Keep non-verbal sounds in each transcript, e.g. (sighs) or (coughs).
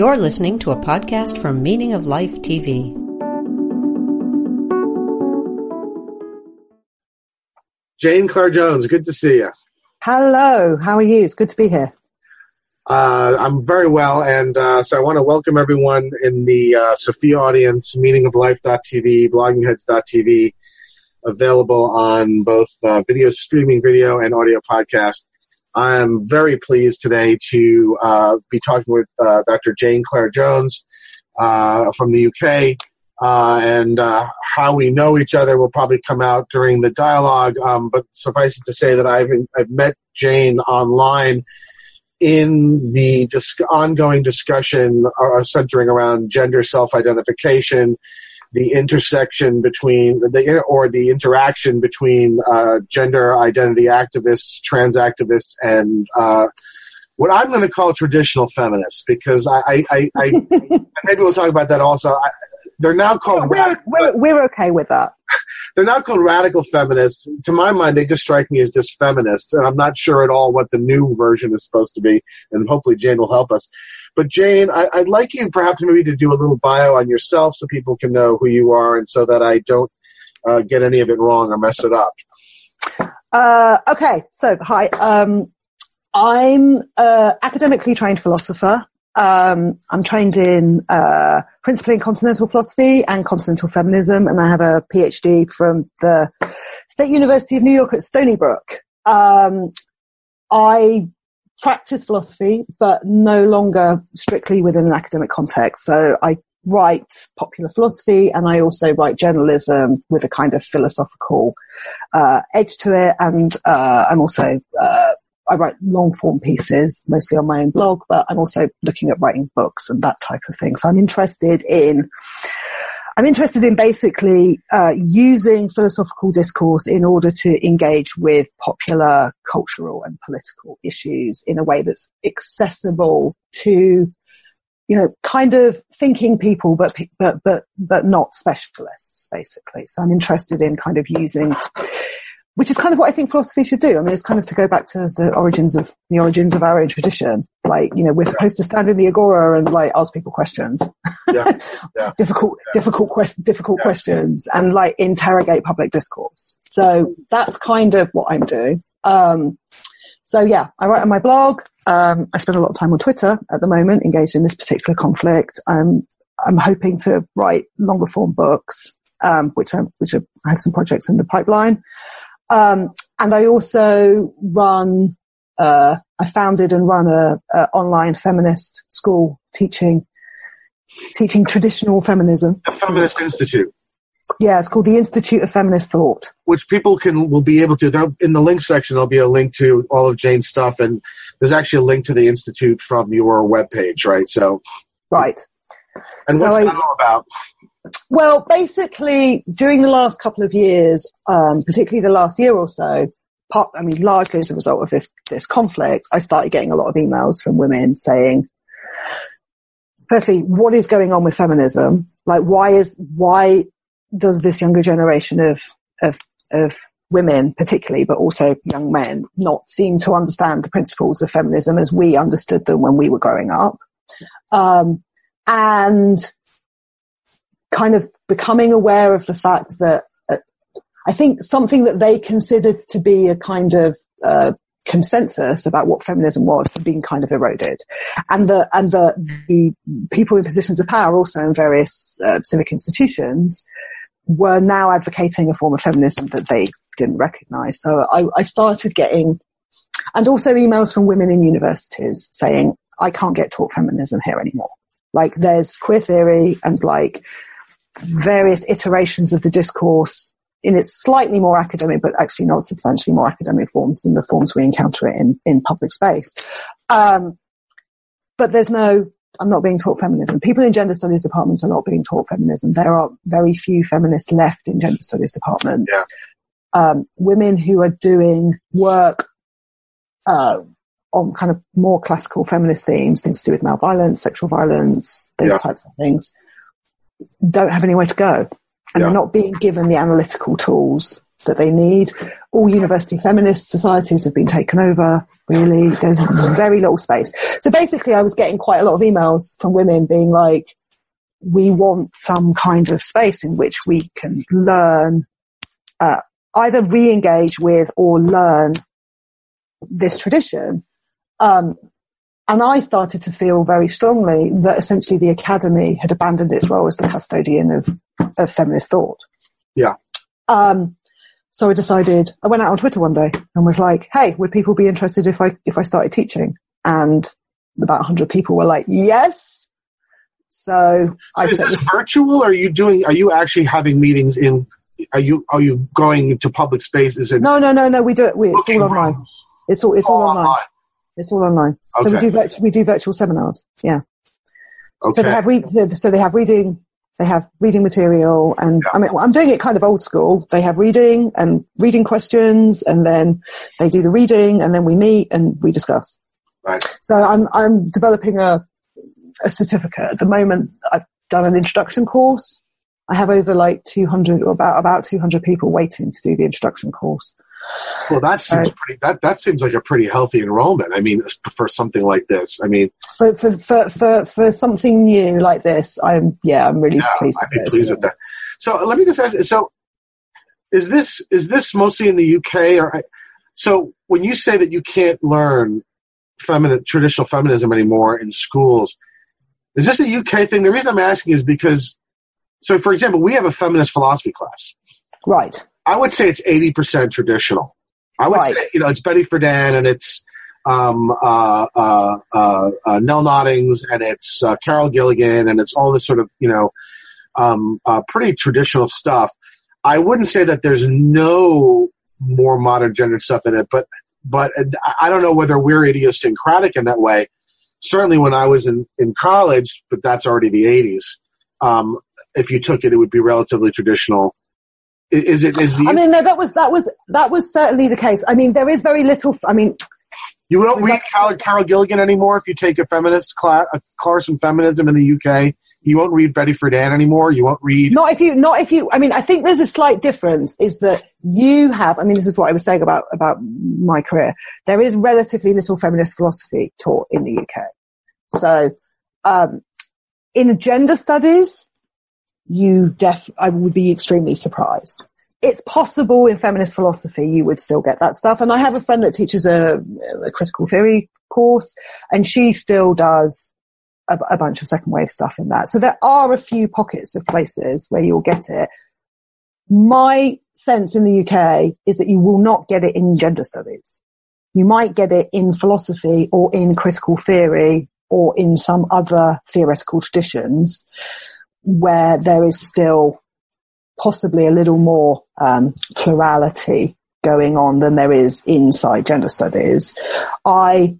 You're listening to a podcast from Meaning of Life TV. Jane Clare Jones, good to see you. Hello, how are you? It's good to be here. Uh, I'm very well, and uh, so I want to welcome everyone in the uh, Sophia audience, meaningoflife.tv, bloggingheads.tv, available on both uh, video streaming video and audio podcast. I'm very pleased today to uh, be talking with uh, Dr. Jane Clare Jones from the UK. and how we know each other will probably come out during the dialogue. Um, but suffice it to say that I've I've met Jane online in the ongoing discussion uh, centering around gender self-identification, the intersection between the or the interaction between uh, gender identity activists, trans activists, and uh, what I'm going to call traditional feminists, because I, I, I, I (laughs) maybe we'll talk about that also. I, they're now called. We're, we're, we're okay with that (laughs) they're not called radical feminists. To my mind, they just strike me as just feminists, and I'm not sure at all what the new version is supposed to be. And hopefully, Jane will help us. But Jane, I, would like you perhaps maybe to do a little bio on yourself so people can know who you are, and so that I don't uh, get any of it wrong or mess it up. Uh, okay, so hi. Um, I'm an academically trained philosopher. Um, I'm trained in uh, principally in continental philosophy and continental feminism, and I have a PhD from the State University of New York at Stony Brook. Um, I practice philosophy, but no longer strictly within an academic context. So I write popular philosophy and I also write journalism with a kind of philosophical uh, edge to it. And uh, I'm also uh, I write long form pieces, mostly on my own blog, but I'm also looking at writing books and that type of thing. So I'm interested in, I'm interested in basically uh, using philosophical discourse in order to engage with popular cultural and political issues in a way that's accessible to, you know, kind of thinking people, but but but but not specialists, basically. So I'm interested in kind of using which is kind of what I think philosophy should do. I mean, it's kind of to go back to the origins of the origins of our own tradition. Like, you know, we're supposed to stand in the agora and like ask people questions, yeah. (laughs) Yeah. difficult, yeah. difficult, quest- difficult questions, and like interrogate public discourse. So that's kind of what I'm doing. Um, so yeah, I write on my blog. Um, I spend a lot of time on Twitter at the moment, engaged in this particular conflict. I'm I'm hoping to write longer form books, um, which I which I have some projects in the pipeline. Um, and I also run, uh, I founded and run a, a, online feminist school teaching, teaching traditional feminism. A feminist institute. Yeah, it's called the Institute of Feminist Thought. Which people can will be able to. In the link section, there'll be a link to all of Jane's stuff, and there's actually a link to the institute from your webpage, right? So, right. And so what's I, that all about? Well, basically, during the last couple of years, um, particularly the last year or so, part, I mean, largely as a result of this this conflict, I started getting a lot of emails from women saying, firstly, what is going on with feminism? Like, why is why does this younger generation of of of women, particularly, but also young men, not seem to understand the principles of feminism as we understood them when we were growing up? Um, and kind of becoming aware of the fact that uh, I think something that they considered to be a kind of uh, consensus about what feminism was had been kind of eroded, and the and the the people in positions of power, also in various uh, civic institutions, were now advocating a form of feminism that they didn't recognise. So I, I started getting, and also emails from women in universities saying, "I can't get taught feminism here anymore." Like there's queer theory and like various iterations of the discourse in its slightly more academic, but actually not substantially more academic forms than the forms we encounter it in, in public space. Um, but there's no, I'm not being taught feminism. People in gender studies departments are not being taught feminism. There are very few feminists left in gender studies departments. Yeah. Um, women who are doing work, uh, on kind of more classical feminist themes, things to do with male violence, sexual violence, those yeah. types of things, don't have anywhere to go. And yeah. they're not being given the analytical tools that they need. All university feminist societies have been taken over, really. There's very little space. So basically, I was getting quite a lot of emails from women being like, we want some kind of space in which we can learn, uh, either re-engage with or learn this tradition. Um, and I started to feel very strongly that essentially the academy had abandoned its role as the custodian of, of feminist thought. Yeah. Um, so I decided, I went out on Twitter one day and was like, hey, would people be interested if I, if I started teaching? And about 100 people were like, yes. So, so is this, this virtual are you doing, are you actually having meetings in, are you, are you going into public spaces? And no, no, no, no, we do it, we, it's all online. It's all, it's all, all online. online. It's all online. Okay. So we do virtual, we do virtual seminars. Yeah. Okay. So they have read, so they have reading, they have reading material and yeah. I mean, I'm doing it kind of old school. They have reading and reading questions and then they do the reading and then we meet and we discuss. Right. So I'm, I'm developing a, a certificate at the moment. I've done an introduction course. I have over like 200 or about, about 200 people waiting to do the introduction course. Well, that seems uh, pretty. That that seems like a pretty healthy enrollment. I mean, for something like this, I mean, for for for for, for something new like this, I'm yeah, I'm really yeah, pleased. I'd be pleased with that. So let me just ask. So, is this is this mostly in the UK or? So when you say that you can't learn feminine traditional feminism anymore in schools, is this a UK thing? The reason I'm asking is because, so for example, we have a feminist philosophy class. Right. I would say it's 80% traditional. I would right. say, you know, it's Betty Friedan and it's um, uh, uh, uh, uh, Nel Noddings and it's uh, Carol Gilligan and it's all this sort of, you know, um, uh, pretty traditional stuff. I wouldn't say that there's no more modern gender stuff in it, but but I don't know whether we're idiosyncratic in that way. Certainly, when I was in in college, but that's already the '80s. Um, if you took it, it would be relatively traditional. Is it? Is I mean, no, that was that was that was certainly the case. I mean, there is very little. I mean, you don't read Carol, Carol Gilligan anymore if you take a feminist class, a course in feminism in the UK. You won't read Betty Friedan anymore. You won't read. Not if you. Not if you. I mean, I think there's a slight difference. Is that you have? I mean, this is what I was saying about about my career. There is relatively little feminist philosophy taught in the UK. So, um, in gender studies, you def, I would be extremely surprised. It's possible in feminist philosophy you would still get that stuff. And I have a friend that teaches a, a critical theory course and she still does a, a bunch of second wave stuff in that. So there are a few pockets of places where you'll get it. My sense in the UK is that you will not get it in gender studies. You might get it in philosophy or in critical theory or in some other theoretical traditions where there is still possibly a little more um, plurality going on than there is inside gender studies. I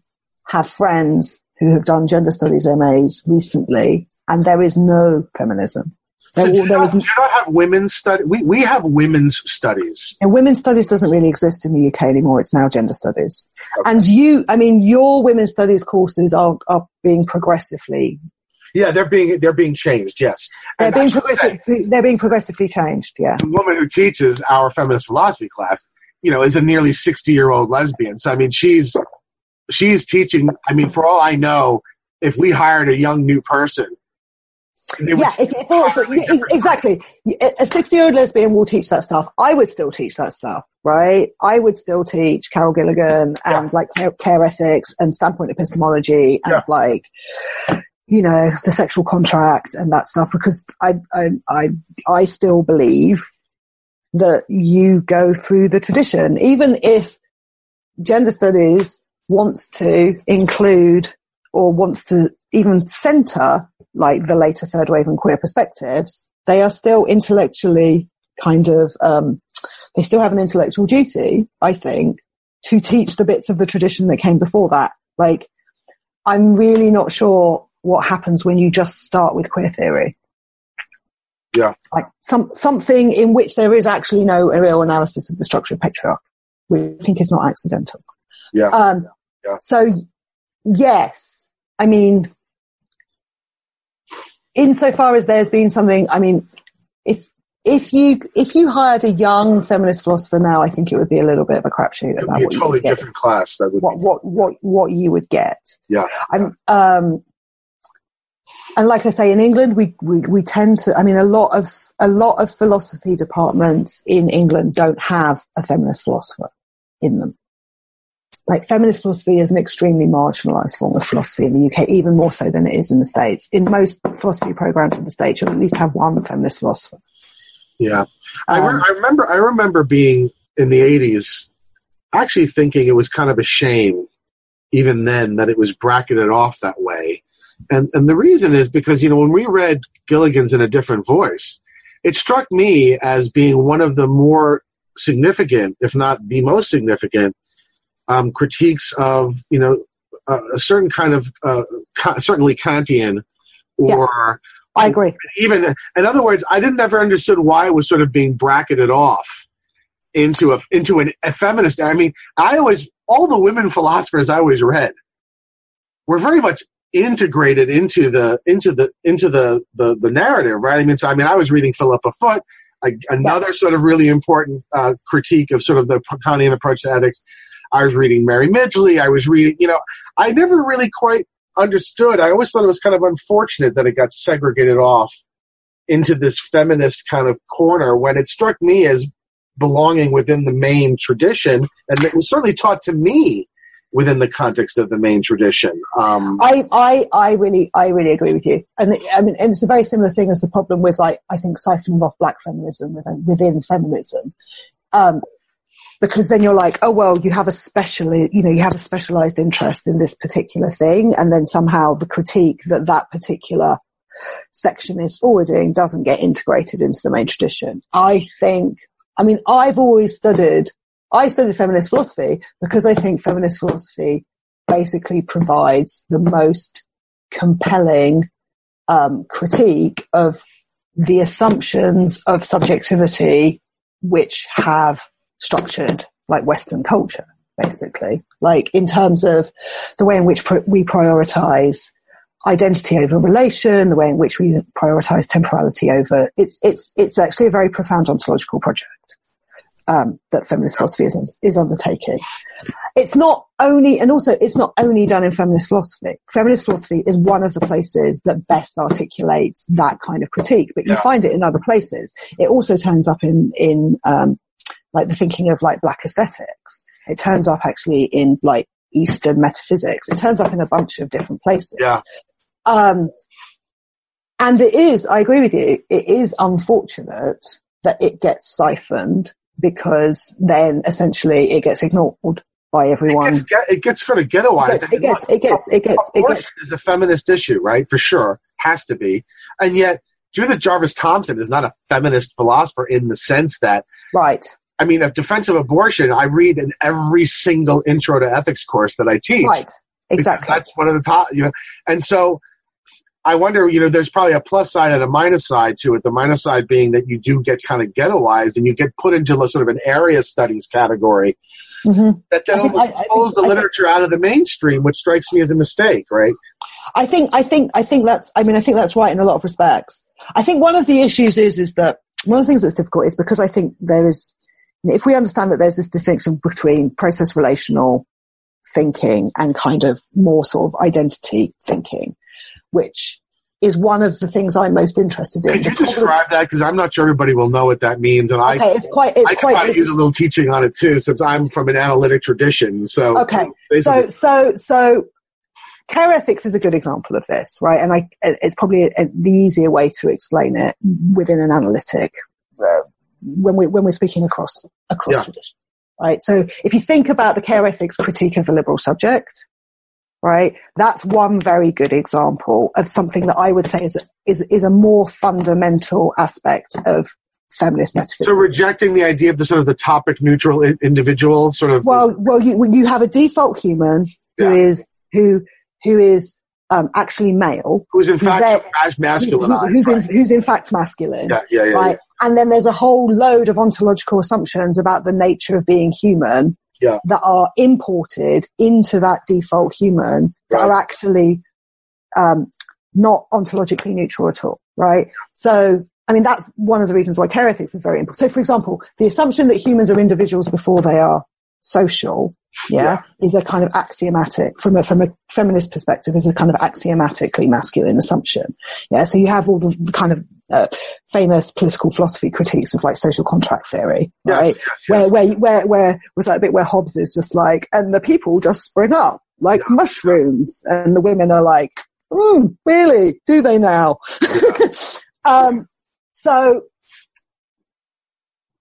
have friends who have done gender studies MAs recently, and there is no feminism. There, so do, you there not, is, do you not have women's studies? We, we have women's studies. And women's studies doesn't really exist in the UK anymore. It's now gender studies. Okay. And you, I mean, your women's studies courses are, are being progressively yeah, they're being they're being changed. Yes, they're being progressively they're being progressively changed. Yeah, the woman who teaches our feminist philosophy class, you know, is a nearly sixty year old lesbian. So I mean, she's she's teaching. I mean, for all I know, if we hired a young new person. Yeah, if, if, exactly. A 60 year old lesbian will teach that stuff. I would still teach that stuff, right? I would still teach Carol Gilligan and yeah. like care, care, ethics and standpoint epistemology and yeah. like, you know, the sexual contract and that stuff because I, I, I, I still believe that you go through the tradition, even if gender studies wants to include or wants to even center like the later third wave and queer perspectives, they are still intellectually kind of, um, they still have an intellectual duty, I think, to teach the bits of the tradition that came before that. Like, I'm really not sure what happens when you just start with queer theory. Yeah. Like some, something in which there is actually no real analysis of the structure of patriarchy, which I think is not accidental. Yeah. Um, yeah. So yes, I mean, insofar as there's been something, I mean, if, if you if you hired a young feminist philosopher now, I think it would be a little bit of a crapshoot about be a totally get. different class. That would What what what what you would get. yeah. I'm um, and like I say, in England, we, we we tend to. I mean, a lot of a lot of philosophy departments in England don't have a feminist philosopher in them. Like feminist philosophy is an extremely marginalised form of philosophy in the UK, even more so than it is in the States. In most philosophy programs in the States, you'll at least have one feminist philosopher. Yeah, I, Um, I remember. I remember being in the '80s, actually thinking it was kind of a shame, even then, that it was bracketed off that way. And and the reason is because you know when we read Gilligan's in a different voice, it struck me as being one of the more significant, if not the most significant, um, critiques of you know a, a certain kind of uh, certainly Kantian or I agree. even in other words, I didn't ever understood why it was sort of being bracketed off into a into an, a feminist. I mean, I always all the women philosophers I always read were very much integrated into the into the into the the, the narrative, right? I mean, so I mean, I was reading Philippa Foot, a, another sort of really important uh, critique of sort of the Kantian approach to ethics. I was reading Mary Midgley. I was reading, you know, I never really quite understood. I always thought it was kind of unfortunate that it got segregated off into this feminist kind of corner when it struck me as belonging within the main tradition, and it was certainly taught to me within the context of the main tradition. Um, I, I, I really, I really agree with you. And I mean, it's a very similar thing as the problem with like, I think siphoning off black feminism within, within feminism. Um, because then you're like, oh, well, you have a special, you know, you have a specialized interest in this particular thing. And then somehow the critique that that particular section is forwarding doesn't get integrated into the main tradition. I think, I mean, I've always studied, I studied feminist philosophy because I think feminist philosophy basically provides the most compelling um, critique of the assumptions of subjectivity which have structured like Western culture, basically. Like in terms of the way in which pr- we prioritize identity over relation, the way in which we prioritize temporality over it's it's it's actually a very profound ontological project um, that feminist philosophy is is undertaking. It's not only, and also it's not only done in feminist philosophy. Feminist philosophy is one of the places that best articulates that kind of critique, but you Yeah. find it in other places. It also turns up in in um, like the thinking of like black aesthetics. It turns up actually in like Eastern metaphysics. It turns up in a bunch of different places. yeah, Um, and it is, I agree with you, it is unfortunate that it gets siphoned because then essentially it gets ignored by it everyone. gets, it gets sort of ghettoized. It gets, it gets, it gets, it Abortion gets, is a feminist issue, right? For sure, has to be. And yet, Judith Jarvis Thomson is not a feminist philosopher in the sense that right. I mean, a defense of abortion, I read in every single intro to ethics course that I teach. Right. Exactly. That's one of the top, you know. And so I wonder, you know, there's probably a plus side and a minus side to it. The minus side being that you do get kind of ghettoized and you get put into a sort of an area studies category hmm that then I think- almost I- I think- pulls the I think- literature out of the mainstream, which strikes me as a mistake, right? I think, I think, I think that's, I mean, I think that's right in a lot of respects. I think one of the issues is, is that one of the things that's difficult is because I think there is, if we understand that there's this distinction between process relational thinking and kind of more sort of identity thinking, which is one of the things I'm most interested in. Could you describe that? Because I'm not sure everybody will know what that means, and I it's quite, I it's could quite, probably use a little teaching on it too, since I'm from an analytic tradition. So Okay. so so so care ethics is a good example of this right and i it's probably a, a, the easier way to explain it within an analytic uh, when we when we're speaking across across Yeah. tradition right so if you think about the care ethics critique of the liberal subject right that's one very good example of something that i would say is a, is is a more fundamental aspect of feminist metaphysics so rejecting the idea of the sort of the topic neutral individual, sort of. well, well, you you have a default human who Yeah. is who who is um, actually male, who's in fact masculine. as who's, who's, right? in, who's in fact masculine, yeah, yeah, yeah, right? And then there's a whole load of ontological assumptions about the nature of being human Yeah. that are imported into that default human that Right. are actually um, not ontologically neutral at all, right? So I mean, that's one of the reasons why care ethics is very important. So, for example, the assumption that humans are individuals before they are social, yeah, yeah, is a kind of axiomatic from a from a feminist perspective is a kind of axiomatically masculine assumption. Yeah, so you have all the, kind of uh, famous political philosophy critiques of like social contract theory, right? Yes, yes, yes. Where where where where was that a bit where Hobbes is just like, and the people just spring up like mushrooms, and the women are like, mm, really? Do they now? (laughs) um, so,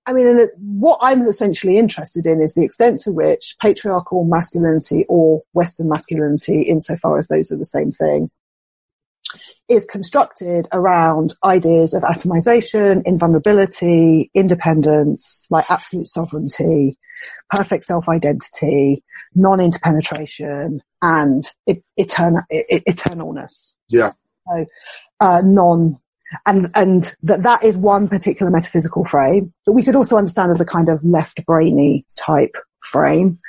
I mean, what I'm essentially interested in is the extent to which patriarchal masculinity or Western masculinity, insofar as those are the same thing, is constructed around ideas of atomization, invulnerability, independence, like absolute sovereignty, perfect self-identity, non-interpenetration, and eternal, eternalness. Yeah. So, uh, non and and that that is one particular metaphysical frame that we could also understand as a kind of left brainy type frame,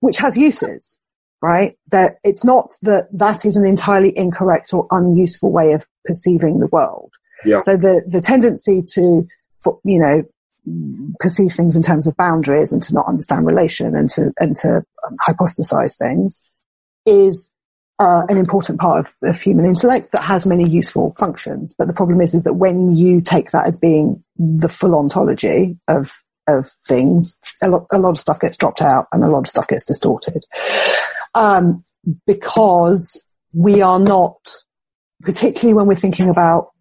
which has uses, right? That it's not that that is an entirely incorrect or unuseful way of perceiving the world. Yeah. So the the tendency to, you know, perceive things in terms of boundaries and to not understand relation and to and to um, hypothesize things is uh, an important part of, of human intellect that has many useful functions. But the problem is, is that when you take that as being the full ontology of of things, a lot, a lot of stuff gets dropped out and a lot of stuff gets distorted. Um, because we are not, particularly when we're thinking about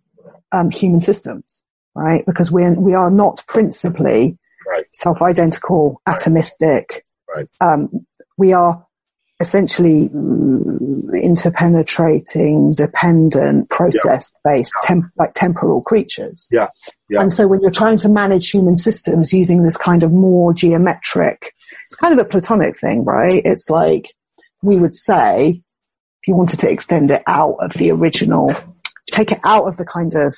um, human systems, right? Because we're, we are not principally right. self-identical, atomistic. Right. Um, we are essentially interpenetrating, dependent, process-based, yeah. temp- like temporal creatures. Yeah. yeah. And so when you're trying to manage human systems using this kind of more geometric, it's kind of a platonic thing, right? It's like we would say, if you wanted to extend it out of the original, take it out of the kind of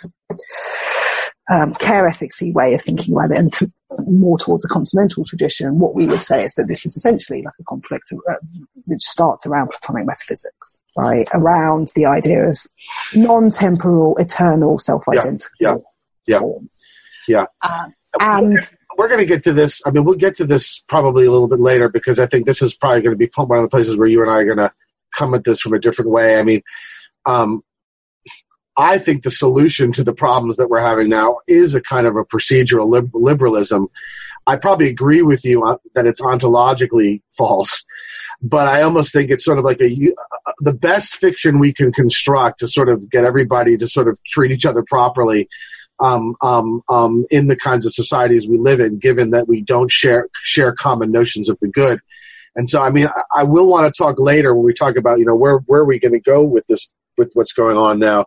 um, care ethicsy way of thinking about it and to, more towards a continental tradition, what we would say is that this is essentially like a conflict uh, which starts around Platonic metaphysics, right? Around the idea of non-temporal, eternal, self-identical yeah, yeah, form. Yeah. Uh, and we're going to get to this. I mean, we'll get to this probably a little bit later because I think this is probably going to be one of the places where you and I are going to come at this from a different way. I mean, um, I think the solution to the problems that we're having now is a kind of a procedural liberalism. I probably agree with you that it's ontologically false, but I almost think it's sort of like a the best fiction we can construct to sort of get everybody to sort of treat each other properly um, um, um, in the kinds of societies we live in, given that we don't share share common notions of the good. And so, I mean, I, I will want to talk later when we talk about you know where where are we going to go with this with what's going on now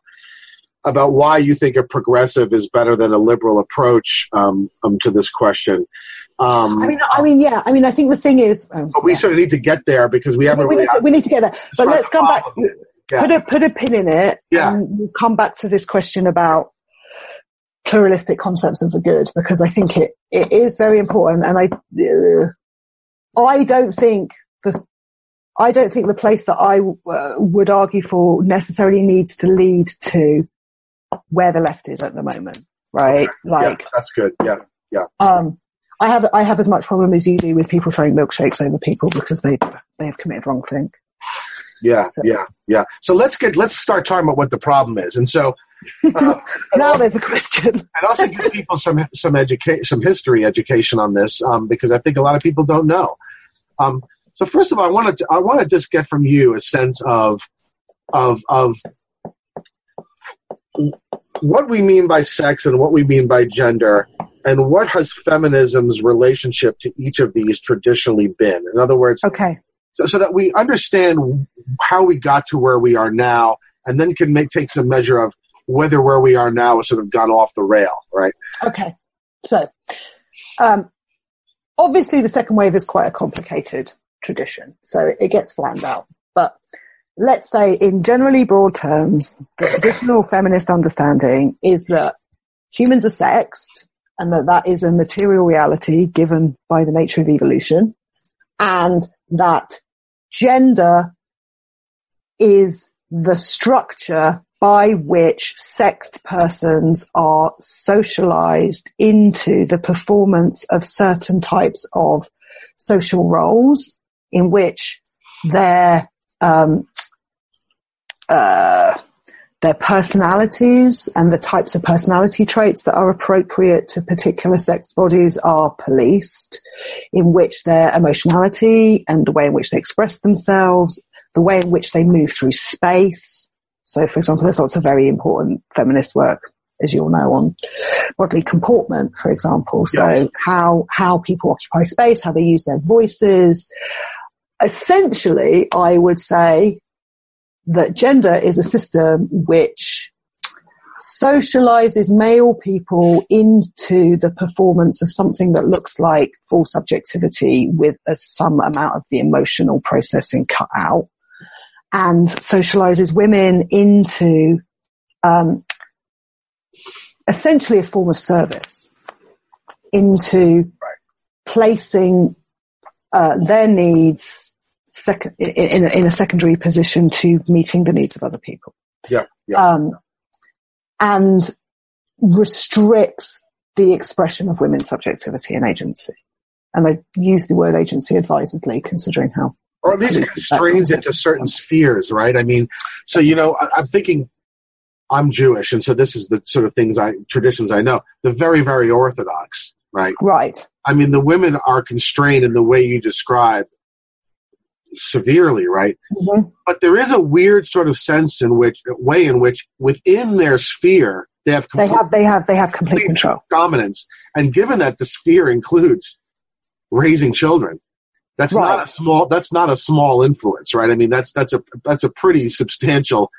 about why you think a progressive is better than a liberal approach um, um, to this question. Um, I mean, I mean, yeah. I mean, I think the thing is, um, but we yeah. sort of need to get there because we haven't. We, really need, to, we need to get there, but let's come back. Yeah. Put a put a pin in it. Yeah. And we'll come back to this question about pluralistic concepts of the good because I think it it is very important, and I uh, I don't think the I don't think the place that I uh, would argue for necessarily needs to lead to where the left is at the moment, right? Okay. Like yeah, that's good. Yeah, yeah. Um, I have I have as much problem as you do with people throwing milkshakes over people because they they have committed wrong thing. Yeah, so. yeah, yeah. So let's get let's start talking about what the problem is, and so (laughs) uh, now there's a question, and also give people some some education, some history education on this, um, because I think a lot of people don't know. Um, so first of all, I want to I want to just get from you a sense of of of what we mean by sex and what we mean by gender, and what has feminism's relationship to each of these traditionally been. In other words, okay. So, so that we understand how we got to where we are now, and then can make take some measure of whether where we are now has sort of gone off the rail, right? Okay. So, um, obviously, the second wave is quite a complicated tradition, so it gets flattened out. Let's say in generally broad terms, the traditional feminist understanding is that humans are sexed and that that is a material reality given by the nature of evolution and that gender is the structure by which sexed persons are socialized into the performance of certain types of social roles in which their um, uh, their personalities and the types of personality traits that are appropriate to particular sex bodies are policed, in which their emotionality and the way in which they express themselves, the way in which they move through space. So, for example, there's lots of very important feminist work, as you all know, on bodily comportment, for example. So, Yes. how how people occupy space, how they use their voices. Essentially, I would say that gender is a system which socializes male people into the performance of something that looks like full subjectivity with a, some amount of the emotional processing cut out and socializes women into um, essentially a form of service into placing uh, their needs second, in, in, a- in a secondary position to meeting the needs of other people Yeah, yeah. um, and restricts the expression of women's subjectivity and agency. And I use the word agency advisedly, considering how. or at least constrains it to certain spheres, right? I mean, so you know, I, I'm thinking I'm Jewish, and so this is the sort of things I traditions I know. The very, very orthodox, right? Right. I mean, the women are constrained in the way you describe severely, right? Mhm. But there is a weird sort of sense in which way in which within their sphere they have They have, they have, they have complete control. dominance, and given that the sphere includes raising children. That's not a small. That's not a small influence, right? I mean, that's that's a that's a pretty substantial.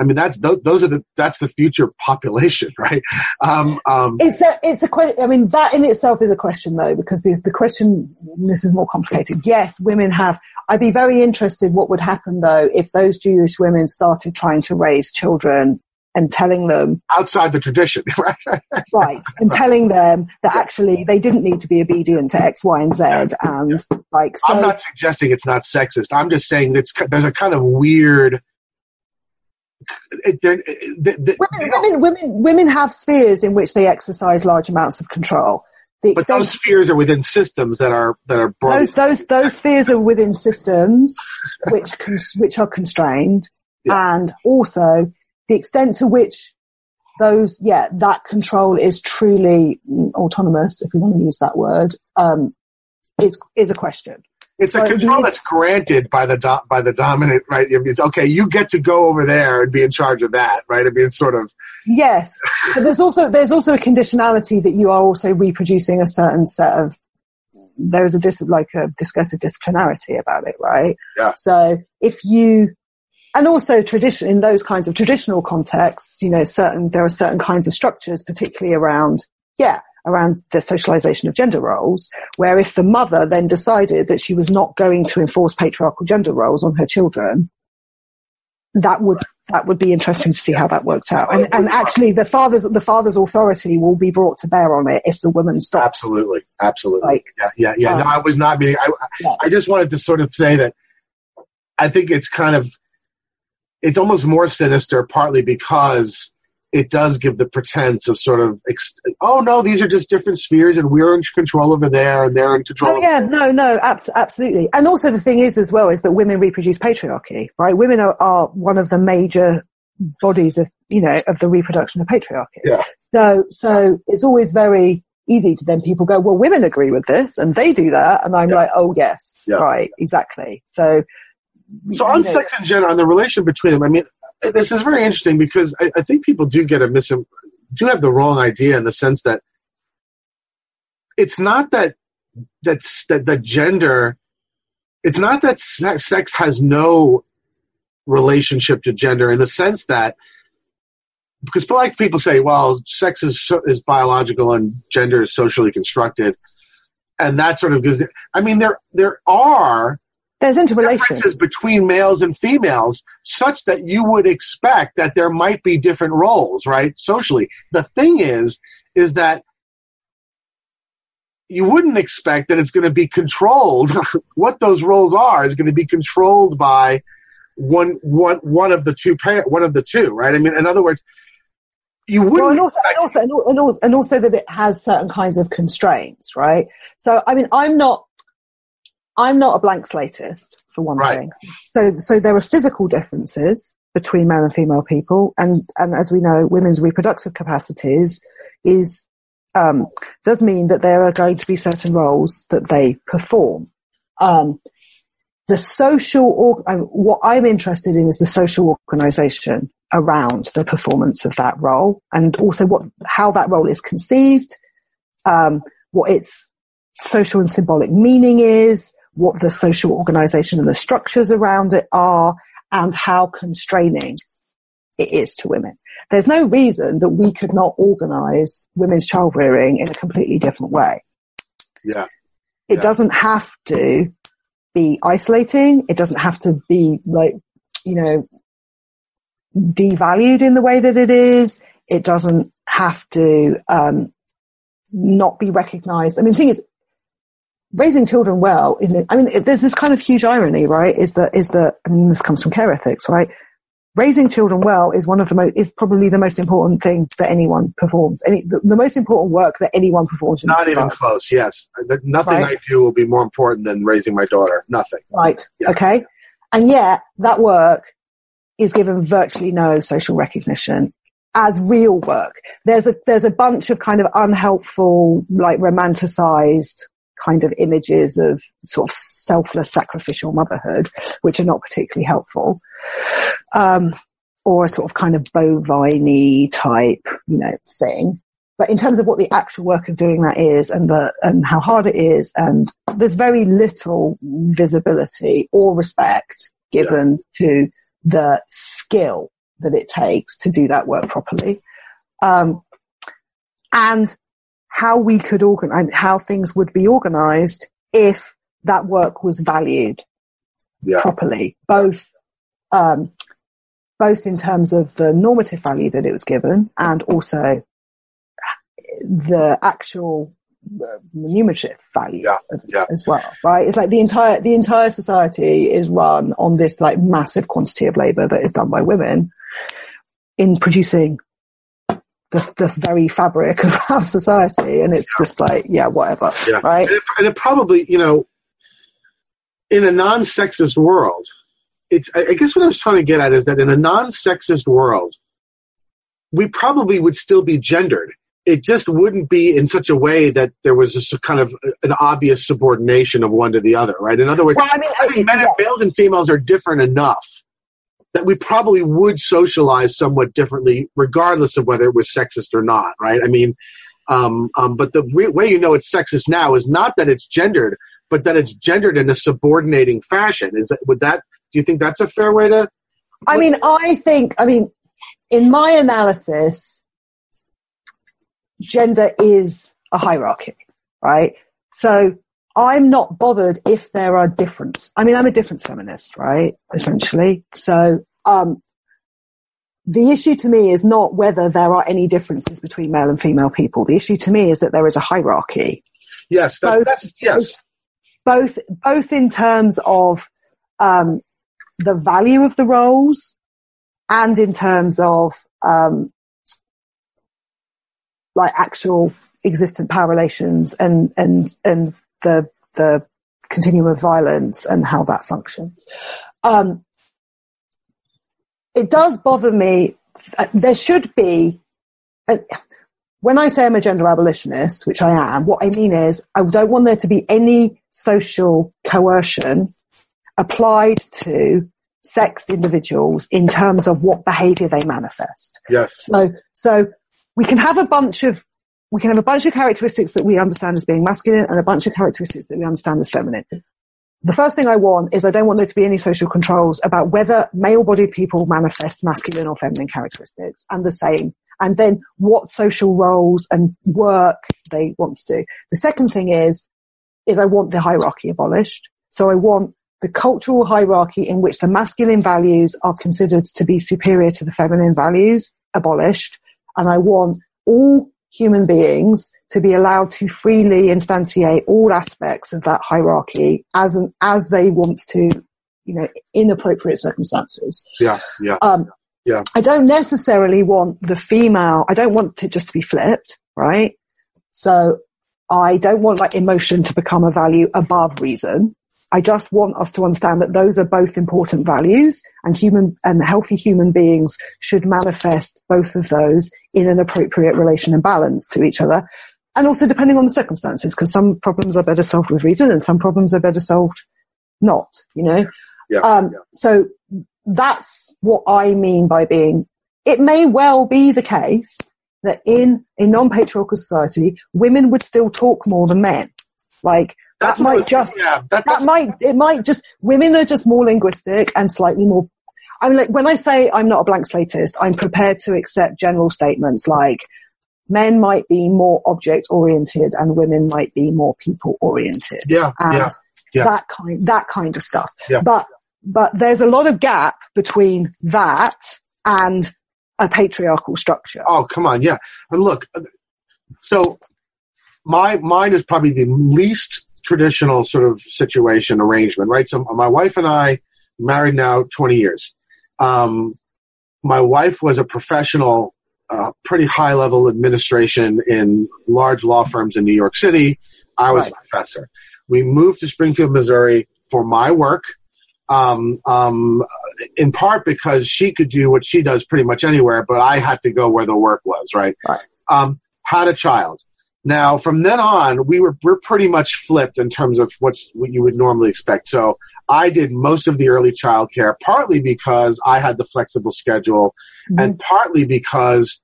I mean, that's those, those are the that's the future population, (laughs) right? Um, um, It's a, it's a question. I mean, that in itself is a question though, because the, the question, this is more complicated. Yes, women have, I'd be very interested what would happen though if those Jewish women started trying to raise children and telling them, outside the tradition, (laughs) right? right, and telling them that actually they didn't need to be obedient to X, Y, and Z. And like, so, I'm not suggesting it's not sexist. I'm just saying it's there's a kind of weird. It, there- it- the- the- they women, women, women, women have spheres in which they exercise large amounts of control. But those spheres are within systems that are that are broad. those those those spheres are within systems which which are constrained and also the extent to which those yeah that control is truly autonomous if we want to use that word um is is a question It's a control that's granted by the do, by the dominant, right? It's okay. You get to go over there and be in charge of that, right? I mean, it's sort of yes but there's also there's also a conditionality that you are also reproducing a certain set of there is a dis- like a discursive disciplinarity about it right Yeah. so if you and also tradition in those kinds of traditional contexts you know certain there are certain kinds of structures particularly around yeah around the socialization of gender roles where if the mother then decided that she was not going to enforce patriarchal gender roles on her children that would that would be interesting to see how that worked out and, and actually the father's the father's authority will be brought to bear on it if the woman stops absolutely, absolutely. Like, yeah, yeah, yeah. no, um, I was not meaning. I, Yeah. I just wanted to sort of say that I think it's kind of it's almost more sinister, partly because it does give the pretense of sort of oh no, these are just different spheres, and we're in control over there, and they're in control. Oh yeah, no, no, abs- absolutely. And also the thing is as well is that women reproduce patriarchy, right? Women are, are one of the major bodies of, you know, of the reproduction of patriarchy. Yeah. So, so it's always very easy to then people go, well, women agree with this and they do that. And I'm Yeah. like, oh yes, Yeah. right, exactly. So, So on know, sex and gender, on the relation between them, I mean, this is very interesting because I, I think people do get a mis do have the wrong idea in the sense that it's not that that's that the gender, it's not that sex has no relationship to gender in the sense that because like people say, well, sex is is biological and gender is socially constructed, and that sort of gives. I mean, there there are there's interrelation. differences between males and females such that you would expect that there might be different roles, right? Socially. The thing is, is that you wouldn't expect that it's going to be controlled. (laughs) what those roles are is going to be controlled by one one one of the two pa- one of the two, right? I mean, in other words, you wouldn't. Well, and also, and also, and also, and also that it has certain kinds of constraints, right? So, I mean, I'm not, I'm not a blank slatist for one Right. thing. So, so there are physical differences between male and female people, and and as we know, women's reproductive capacities is um, does mean that there are going to be certain roles that they perform. Um, the social, or, um, what I'm interested in is the social organisation around the performance of that role, and also what how that role is conceived, um, what its social and symbolic meaning is, what the social organisation and the structures around it are, and how constraining it is to women. There's no reason that we could not organise women's child rearing in a completely different way. Yeah. It Yeah. doesn't have to be isolating. It doesn't have to be like, you know, devalued in the way that it is. It doesn't have to um, not be recognised. I mean, the thing is, raising children well is. it, I mean, it- there's this kind of huge irony, right? Is that is that? I mean, this comes from care ethics, right? Raising children well is one of the most is probably the most important thing that anyone performs. Any the, the most important work that anyone performs. Not society. even close. Yes, nothing Right. I do will be more important than raising my daughter. Nothing. Right. Yeah. Okay. And yet that work is given virtually no social recognition as real work. There's a, there's a bunch of kind of unhelpful, like romanticized kind of images of sort of selfless sacrificial motherhood, which are not particularly helpful. Um, or a sort of kind of bovine type, you know, thing. But in terms of what the actual work of doing that is and the, and how hard it is, and there's very little visibility or respect given to the skill that it takes to do that work properly. Um, and how we could organize, how things would be organized if that work was valued Yeah. properly, both, um, both in terms of the normative value that it was given and also the actual uh, remunerative value Yeah, of yeah. as well, right? It's like the entire, the entire society is run on this like massive quantity of labor that is done by women in producing the, the very fabric of (laughs) our society. And it's just like, yeah, whatever, Yeah. right? And it, and it probably, you know, in a non-sexist world, it's. I I guess what I was trying to get at is that in a non-sexist world, we probably would still be gendered. It just wouldn't be in such a way that there was just a kind of an obvious subordination of one to the other, right? In other words, Well, I mean, I think men, yeah. males and females are different enough that we probably would socialize somewhat differently, regardless of whether it was sexist or not, right? I mean, um, um, but the re- way you know it's sexist now is not that it's gendered, but that it's gendered in a subordinating fashion. Is that, would that? Do you think that's a fair way to? I mean, I think, I mean, in my analysis, gender is a hierarchy, right? So I'm not bothered if there are different. I mean, I'm a difference feminist, right? Essentially. So, um, the issue to me is not whether there are any differences between male and female people. The issue to me is that there is a hierarchy Yes, that, Both- that's yes, both both in terms of um, the value of the roles and in terms of um, like actual existent power relations and and and the the continuum of violence and how that functions. Um, it does bother me. uh, There should be. uh, when I say I'm a gender abolitionist, which I am, what I mean is I don't want there to be any social coercion applied to sexed individuals in terms of what behavior they manifest. yes, So, so we can have a bunch of, we can have a bunch of characteristics that we understand as being masculine and a bunch of characteristics that we understand as feminine. The first thing I want is I don't want there to be any social controls about whether male bodied people manifest masculine or feminine characteristics and the same. And then what social roles and work they want to do. The second thing is, is I want the hierarchy abolished. So I want the cultural hierarchy in which the masculine values are considered to be superior to the feminine values abolished. And I want all human beings to be allowed to freely instantiate all aspects of that hierarchy as an, as they want to, you know, in appropriate circumstances. Yeah, yeah. Um, Yeah. I don't necessarily want the female, I don't want it just to be flipped, right? So I don't want like emotion to become a value above reason. I just want us to understand that those are both important values and human and healthy human beings should manifest both of those in an appropriate relation and balance to each other. And also depending on the circumstances, because some problems are better solved with reason and some problems are better solved not, you know? Yeah, Um, yeah. so that's what I mean by being, it may well be the case that in a non-patriarchal society, women would still talk more than men. Like, that might just, yeah, that, that might, it might just, women are just more linguistic and slightly more, I mean, like, when I say I'm not a blank slatist, I'm prepared to accept general statements like, men might be more object oriented and women might be more people oriented yeah, yeah, yeah. that kind that kind of stuff. Yeah. But but there's a lot of gap between that and a patriarchal structure. Oh, come on, yeah. And look, so my mine is probably the least traditional sort of situation arrangement, right? So my wife and I married now 20 years. Um, my wife was a professional, uh, pretty high level administration in large law firms in New York City. I was Right. a professor. We moved to Springfield, Missouri for my work. Um, um, in part because she could do what she does pretty much anywhere, but I had to go where the work was, right? Right. Um, had a child. Now, from then on, we were we're pretty much flipped in terms of what's what you would normally expect. So I did most of the early childcare, partly because I had the flexible schedule, and partly because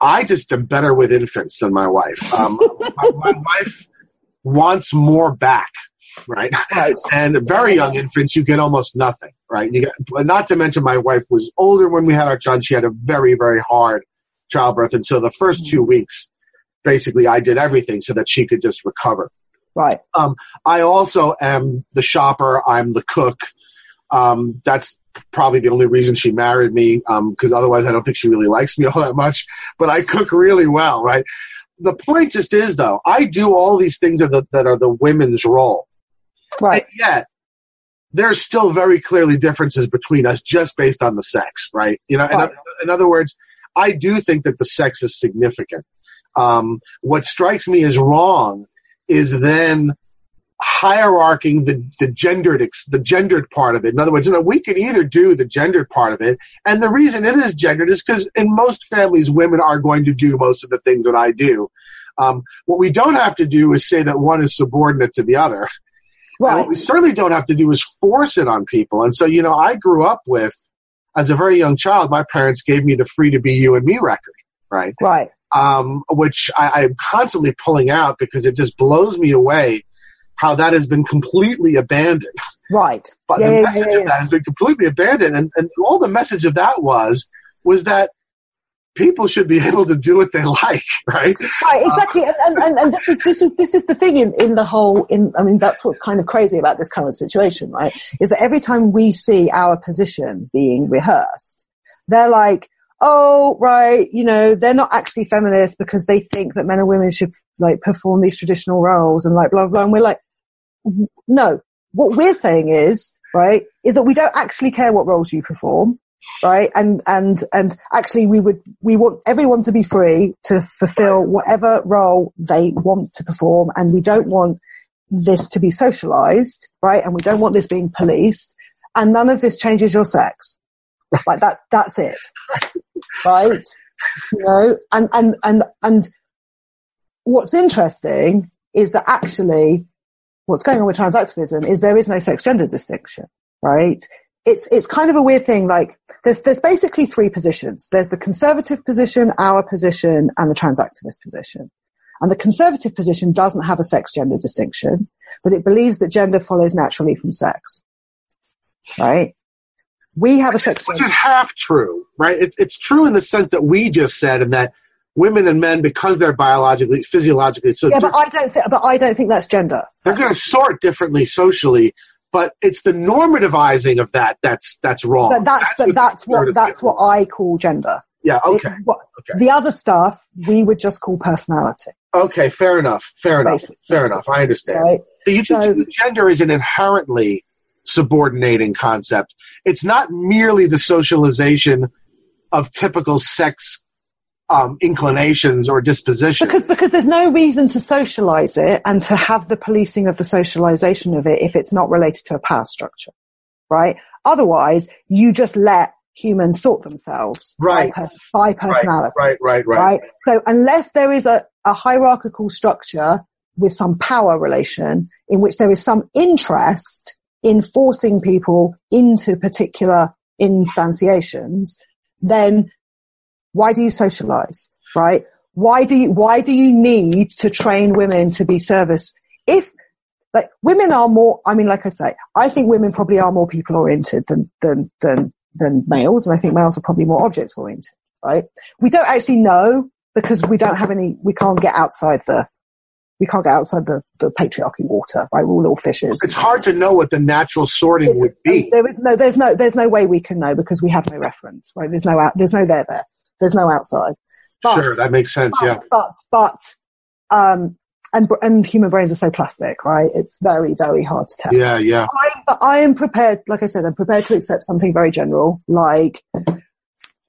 I just am better with infants than my wife. Um, (laughs) my, my wife wants more back, right? Right. And very young infants, you get almost nothing, right? You get, not to mention my wife was older when we had our child. She had a very, very hard childbirth. And so the first two weeks, basically I did everything so that she could just recover. Right. Um, I also am the shopper. I'm the cook. Um, that's probably the only reason she married me. Um, cause otherwise I don't think she really likes me (laughs) all that much, but I cook really well, right? The point just is though, I do all these things that, are the, that are the women's role. Right. And yet, there's still very clearly differences between us just based on the sex, right? You know, in, in other words, I do think that the sex is significant. Um, what strikes me as wrong is then hierarching the, the gendered the gendered part of it. In other words, you know, we can either do the gendered part of it, and the reason it is gendered is because in most families, women are going to do most of the things that I do. Um, what we don't have to do is say that one is subordinate to the other. Right. what we certainly don't have to do is force it on people. And so, you know, I grew up with, as a very young child, my parents gave me the free to be you and me record, right? Right. Um, which I, I'm constantly pulling out because it just blows me away how that has been completely abandoned. Right. (laughs) But Yeah, the yeah, message yeah, of that has been completely abandoned. And, and all the message of that was, was that people should be (laughs) able to do what they like, (laughs) right? Right, exactly, and, and, and, and this is this is this is the thing in, in the whole. In I mean, that's what's kind of crazy about this current situation, right? Is that every time we see our position being rehearsed, they're like, "Oh, right, you know, they're not actually feminists because they think that men and women should like perform these traditional roles and like blah blah." Blah. And we're like, "No, what we're saying is." Right, is that we don't actually care what roles you perform right? And and and actually, we would we want everyone to be free to fulfill whatever role they want to perform, and we don't want this to be socialized, right? And we don't want this being policed, and none of this changes your sex. Like that, that's it, right? You know, and and and and what's interesting is that actually, what's going on with transactivism is there is no sex gender distinction, right? it's it's kind of a weird thing. Like there's there's basically three positions. There's the conservative position, our position, and the transactivist position. And the conservative position doesn't have a sex gender distinction, but it believes that gender follows naturally from sex. Right? We have a sex which is half true, right? It's it's true in the sense that we just said, and that women and men, because they're biologically, physiologically, so Yeah, but I don't think. But I don't think that's gender. they're going to sort differently socially. But it's the normativizing of that that's that's wrong. But that's but what that's what that's what I call gender. Yeah. Okay. It- what- okay. The other stuff we would just call personality, Okay. Fair enough. Fair enough. Basic- fair enough. I understand. right? So you So- gender is an inherently subordinating concept. It's not merely the socialization of typical sex um, inclinations or dispositions. Because because there's no reason to socialize it and to have the policing of the socialization of it if it's not related to a power structure, right? Otherwise, you just let humans sort themselves Right. by, pers- by personality. right, right, right, right? So unless there is a, a hierarchical structure with some power relation in which there is some interest in forcing people into particular instantiations, then why do you socialize, right? Why do you, why do you need to train women to be service? If, like, women are more, I mean, like I say, I think women probably are more people oriented than, than, than, than males, and I think males are probably more object oriented, right? We don't actually know because we don't have any, we can't get outside the, we can't get outside the, the patriarchy water, right? We're all little fishes. It's hard to know what the natural sorting It's- would be. There is no, there's no, there's no way we can know because we have no reference, right? There's no out, there's no there there. There's no outside. But, Sure, that makes sense. but, Yeah. but, but, um, and, and human brains are so plastic, right? It's very, very hard to tell. Yeah, yeah. I, but I am prepared, like I said, I'm prepared to accept something very general, like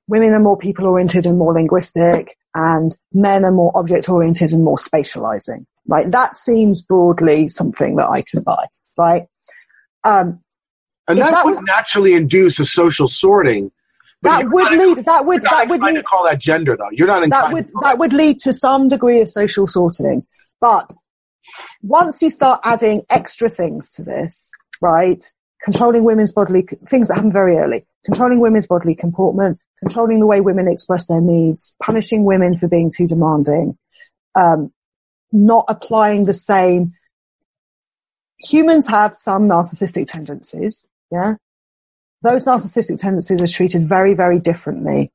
women are more people oriented and more linguistic, and men are more object oriented and more spatializing. Right? That seems broadly something that I can buy. Right? Um, And that, that would was- naturally induce a social sorting. That would lead. That would. That would lead. to call that gender, though. You're not That would. to call That would lead to some degree of social sorting, but once you start adding extra things to this, right? Controlling women's bodily things that happen very early, controlling women's bodily comportment, controlling the way women express their needs, punishing women for being too demanding, um, not applying the same. Humans have some narcissistic tendencies, yeah. Those narcissistic tendencies are treated very, very differently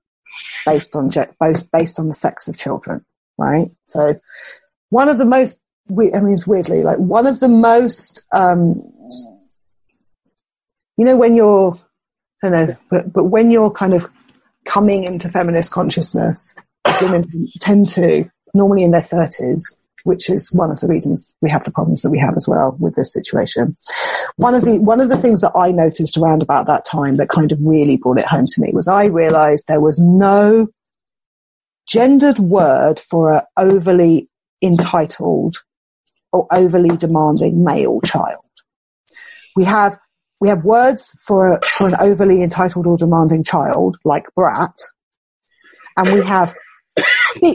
based on both based on the sex of children, right? So, one of the most, I mean, it's weirdly like one of the most, um, you know, when you're, I don't know, but but when you're kind of coming into feminist consciousness, women tend to normally in their thirties, which is one of the reasons we have the problems that we have as well with this situation. One of the one of the things that I noticed around about that time that kind of really brought it home to me was I realised there was no gendered word for an overly entitled or overly demanding male child. We have we have words for for an overly entitled or demanding child like brat, and we have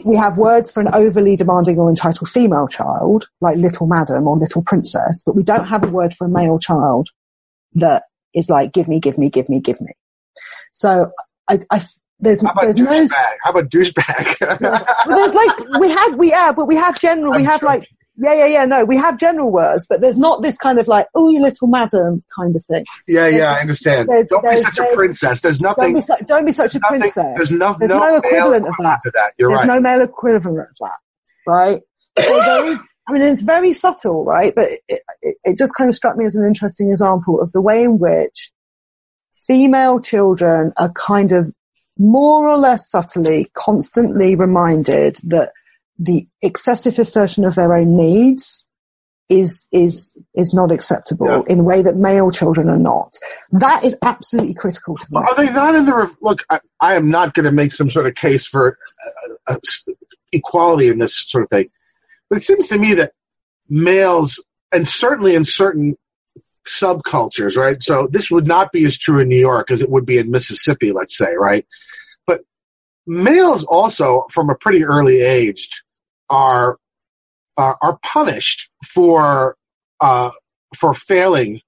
we have words for an overly demanding or entitled female child like little madam or little princess, but we don't have a word for a male child that is like give me, give me, give me, give me. So I, I there's How about there's no douchebag? How about douchebag? (laughs) well, like we have we yeah, but we have general we I'm have sure. like yeah yeah yeah no we have general words, but there's not this kind of like oh you little madam kind of thing. yeah, yeah, I understand. there's- Don't be such a princess. There's Don't nothing. be su- don't be such a nothing princess. There's no, There's no, no equivalent of that. to that. You're There's right. no male equivalent of that, right? So there is, I mean, it's very subtle, right? But it, it, it just kind of struck me as an interesting example of the way in which female children are kind of more or less subtly, constantly reminded that the excessive assertion of their own needs is is is not acceptable Yeah. in a way that male children are not. That is absolutely critical to me. Are they not in the re- look? I, I am not going to make some sort of case for uh, uh, equality in this sort of thing, but it seems to me that males, and certainly in certain subcultures, right? So this would not be as true in New York as it would be in Mississippi, let's say, right? But males also, from a pretty early age, are are, are punished for uh, for failing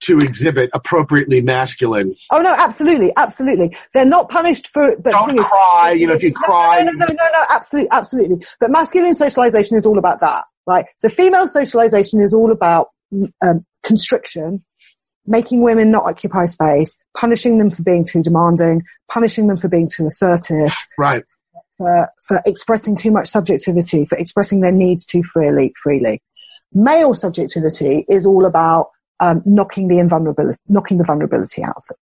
to exhibit appropriately masculine Oh no, absolutely, absolutely. They're not punished for. But don't is- cry. You know, if you No, cry, No, no, no, no, no, absolutely, absolutely. But masculine socialization is all about that, right? So female socialization is all about um, constriction, making women not occupy space, punishing them for being too demanding, punishing them for being too assertive, right? For, for expressing too much subjectivity, for expressing their needs too freely, freely. Male subjectivity is all about um, knocking the invulnerability, knocking the vulnerability out of them,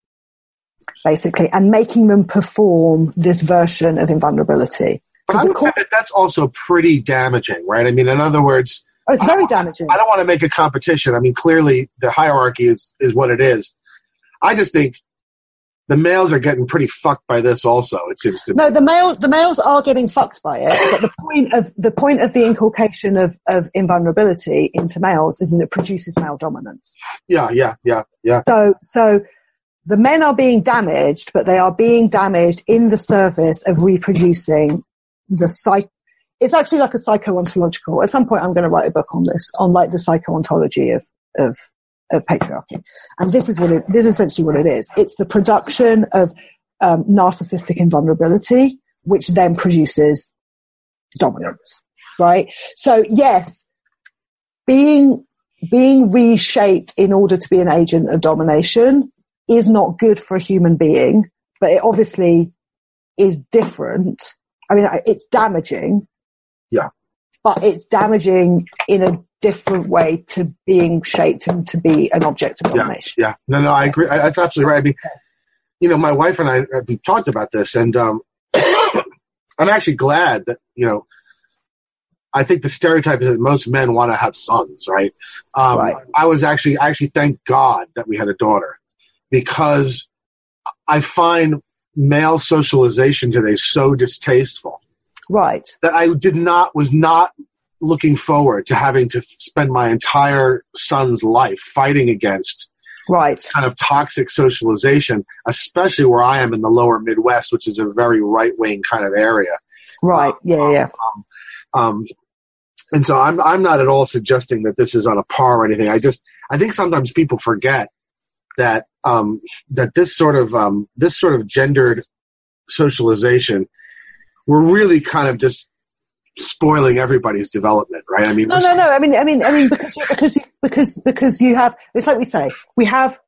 basically, and making them perform this version of invulnerability. But I Because of say course- that that's also pretty damaging, right? I mean, in other words, Oh, it's very damaging. I don't want to make a competition. I mean, clearly the hierarchy is is what it is. I just think the males are getting pretty fucked by this. Also, it seems to me. No, the males the males are getting fucked by it, but the point of the point of the inculcation of of invulnerability into males is that it produces male dominance. Yeah, yeah, yeah, yeah. So so the men are being damaged, but they are being damaged in the service of reproducing the psych. It's actually like a psycho-ontological. At some point, I'm going to write a book on this, on like the psycho-ontology of of of patriarchy. And this is what it, this is essentially what it is. It's the production of um, narcissistic invulnerability, which then produces dominance, right? So yes, being, being reshaped in order to be an agent of domination is not good for a human being, but it obviously is different. I mean, it's damaging. Yeah. But it's damaging in a different way to being shaped and to be an object of domination. Yeah, yeah. no, no, I agree. I, that's absolutely right. I mean, you know, my wife and I have talked about this, and um, (coughs) I'm actually glad that you know. I think the stereotype is that most men want to have sons, right? Um, Right. I was actually, I actually thank God that we had a daughter because I find male socialization today so distasteful Right. that I did not was not looking forward to having to spend my entire son's life fighting against Right. kind of toxic socialization, especially where I am in the lower Midwest, which is a very right wing kind of area. Right. Yeah. Yeah. Um, and so I'm I'm not at all suggesting that this is on a par or anything. I just I think sometimes people forget that um, that this sort of um, this sort of gendered socialization, we're really kind of just spoiling everybody's development, right? I mean, No, no, no. I mean, I mean, I mean, because because because because you have. It's like we say, we have.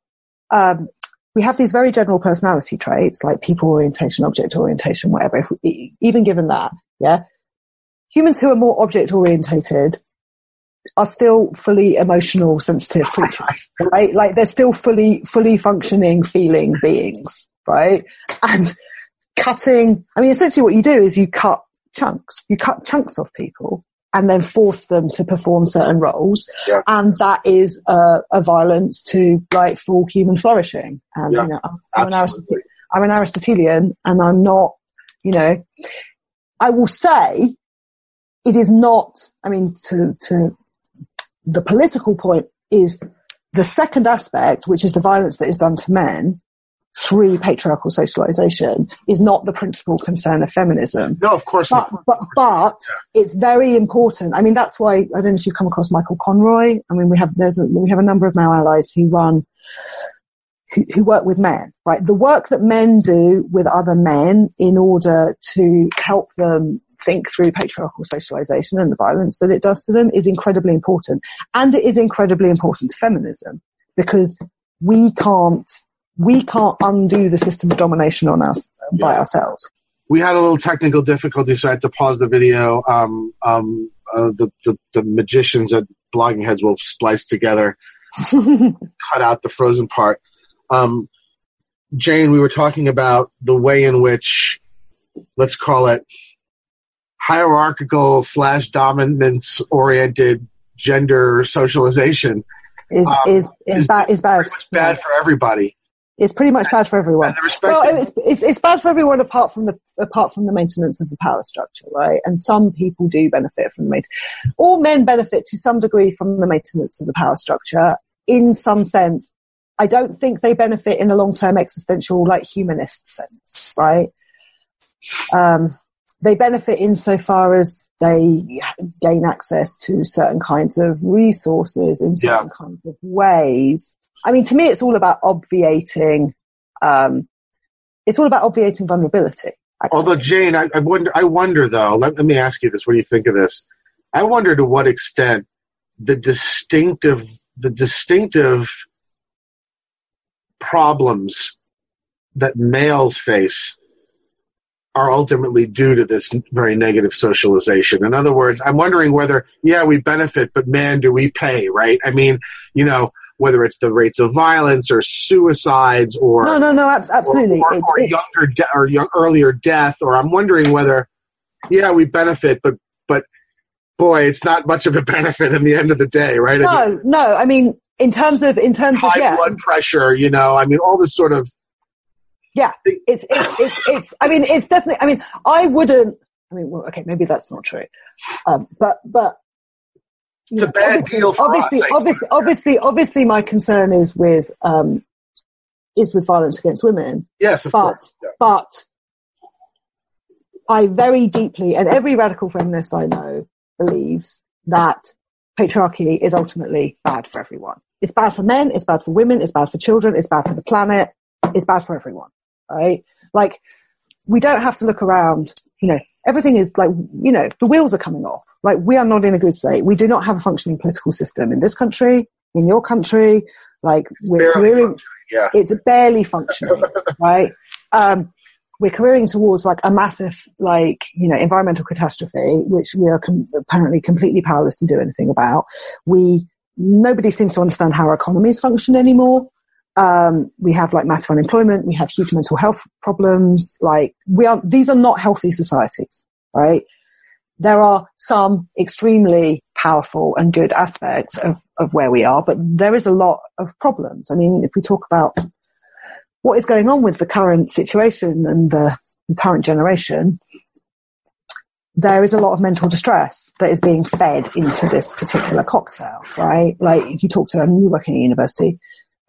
Um, we have these very general personality traits like people orientation, object orientation, whatever. If we, even given that, yeah, humans who are more object orientated are still fully emotional, sensitive creatures, (laughs) right? Like they're still fully, fully functioning, feeling beings, right? And cutting, I mean, essentially what you do is you cut chunks. You cut chunks off people and then force them to perform certain roles. Yeah. And that is a, a violence to like full human flourishing. And, Yeah, you know, I'm, I'm an. I'm an Aristotelian and I'm not, you know, I will say it is not, I mean, to, to the political point is the second aspect, which is the violence that is done to men through patriarchal socialization is not the principal concern of feminism. No, of course But, not. but, but it's very important. I mean, that's why, I don't know if you've come across Michael Conroy. I mean, we have, there's a, we have a number of male allies who run, who, who work with men, right? The work that men do with other men in order to help them think through patriarchal socialization and the violence that it does to them is incredibly important. And it is incredibly important to feminism because we can't, we can't undo the system of domination on us by ourselves. we had a little technical difficulty, so I had to pause the video. Um, um, uh, the, the the magicians at Bloggingheads will splice together, (laughs) cut out the frozen part. Um, Jane, we were talking about the way in which, let's call it, hierarchical slash dominance oriented gender socialization is Um, is is is bad is bad. is bad for everybody. It's pretty much bad for everyone. And the respect Well, it's, it's it's bad for everyone apart from the apart from the maintenance of the power structure, right? And some people do benefit from the maintenance. All men benefit to some degree from the maintenance of the power structure. In some sense, I don't think they benefit in a long term existential, like humanist sense, right? Um, they benefit insofar as they gain access to certain kinds of resources in Yeah. certain kinds of ways. I mean, to me, it's all about obviating. Um, it's all about obviating vulnerability. actually. Although Jane, I, I wonder. I wonder though. Let, let me ask you this: What do you think of this? I wonder to what extent the distinctive, the distinctive problems that males face are ultimately due to this very negative socialization. In other words, I'm wondering whether, yeah, we benefit, but man, do we pay, right? I mean, you know, whether it's the rates of violence or suicides or no, no, no, ab- absolutely. or, or, it's, or it's, younger de- or young, earlier death, or I'm wondering whether, yeah, we benefit, but but boy, it's not much of a benefit in the end of the day, right? I mean, No, no. I mean, in terms of in terms of yeah, blood pressure, you know, I mean, all this sort of yeah. It's it's it's it's. I mean, it's definitely. I mean, I wouldn't. I mean, well, okay, maybe that's not true. Um, but but It's a bad obviously, deal for obviously, us, obviously, obviously, obviously, my concern is with um, is with violence against women. yes, of But course. Yeah. but I very deeply, and every radical feminist I know believes that patriarchy is ultimately bad for everyone. It's bad for men, it's bad for women, it's bad for children, it's bad for the planet, it's bad for everyone, right? Like, we don't have to look around, you know, everything is like, you know, the wheels are coming off. Like, we are not in a good state. We do not have a functioning political system in this country, in your country. Like, we're careering, yeah. it's barely functioning, (laughs) right? Um, we're careering towards like a massive, like, you know, environmental catastrophe, which we are com- apparently completely powerless to do anything about. We, nobody seems to understand how our economies function anymore. Um, we have like massive unemployment. We have huge mental health problems. Like we are, these are not healthy societies, right? There are some extremely powerful and good aspects of, of where we are, but there is a lot of problems. I mean, if we talk about what is going on with the current situation and the, the current generation, there is a lot of mental distress that is being fed into this particular cocktail, right? Like if you talk to, I you work in a university,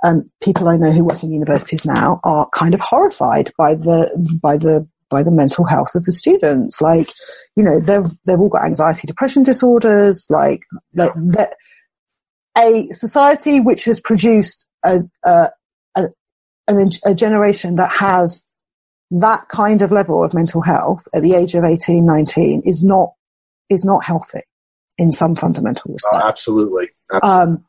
um, people I know who work in universities now are kind of horrified by the, by the, by the mental health of the students. Like, you know, they've, they've all got anxiety, depression disorders, like, like that a society which has produced a, a, a, a generation that has that kind of level of mental health at the age of 18, 19 is not, is not healthy in some fundamental Oh, respect. absolutely. Absolutely. Um,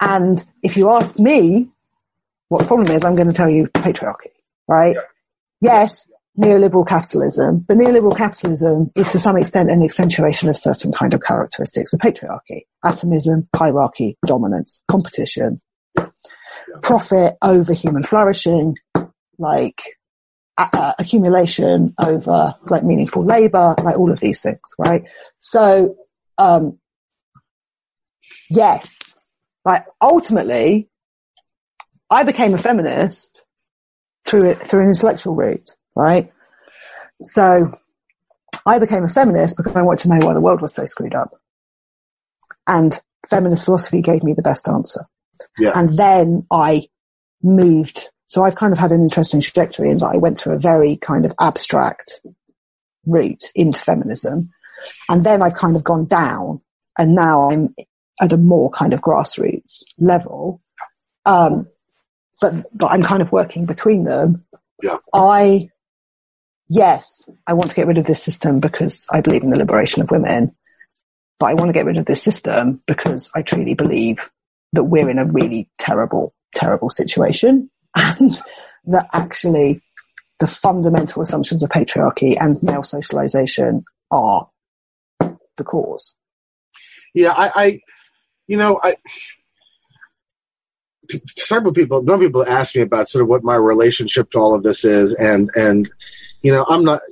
and if you ask me what the problem is, I'm going to tell you patriarchy, right? Yeah. Yes, neoliberal capitalism, but neoliberal capitalism is to some extent an accentuation of certain kind of characteristics of patriarchy. Atomism, hierarchy, dominance, competition, profit over human flourishing, like uh, accumulation over like meaningful labor, like all of these things, right? So, um, yes, like ultimately, I became a feminist through it, through an intellectual route, right? So I became a feminist because I wanted to know why the world was so screwed up. And feminist philosophy gave me the best answer. Yeah. And then I moved. So I've kind of had an interesting trajectory in that I went through a very kind of abstract route into feminism. And then I've kind of gone down and now I'm at a more kind of grassroots level. Um, but, but I'm kind of working between them. Yeah. I, yes, I want to get rid of this system because I believe in the liberation of women, but I want to get rid of this system because I truly believe that we're in a really terrible, terrible situation (laughs) and that actually the fundamental assumptions of patriarchy and male socialization are the cause. Yeah, I, I you know, I several people, no people ask me about sort of what my relationship to all of this is, and and you know, I'm not.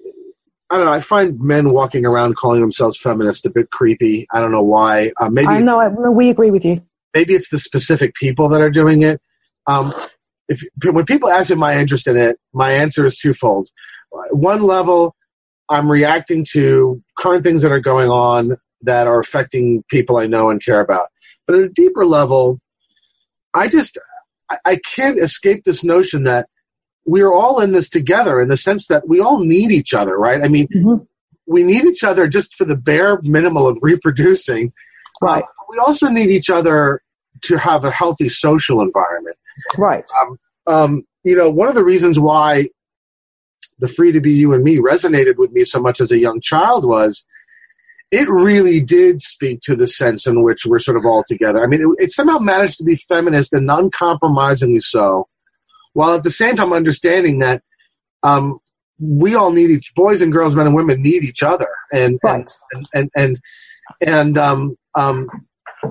I don't know. I find men walking around calling themselves feminists a bit creepy. I don't know why. Uh, maybe I know, I, we agree with you. maybe it's the specific people that are doing it. Um, if when people ask me my interest in it, my answer is twofold. One level, I'm reacting to current things that are going on that are affecting people I know and care about. But at a deeper level, I just I, can't escape this notion that we're all in this together in the sense that we all need each other, right? I mean, Mhm. we need each other just for the bare minimal of reproducing. Right, Uh, we also need each other to have a healthy social environment. right. Um, Um, you know, one of the reasons why the Free to Be You and Me resonated with me so much as a young child was it really did speak to the sense in which we're sort of all together. I mean, it, it somehow managed to be feminist and uncompromisingly so, while at the same time understanding that um, we all need each boys and girls, men and women need each other, and Right. and and and and um, um,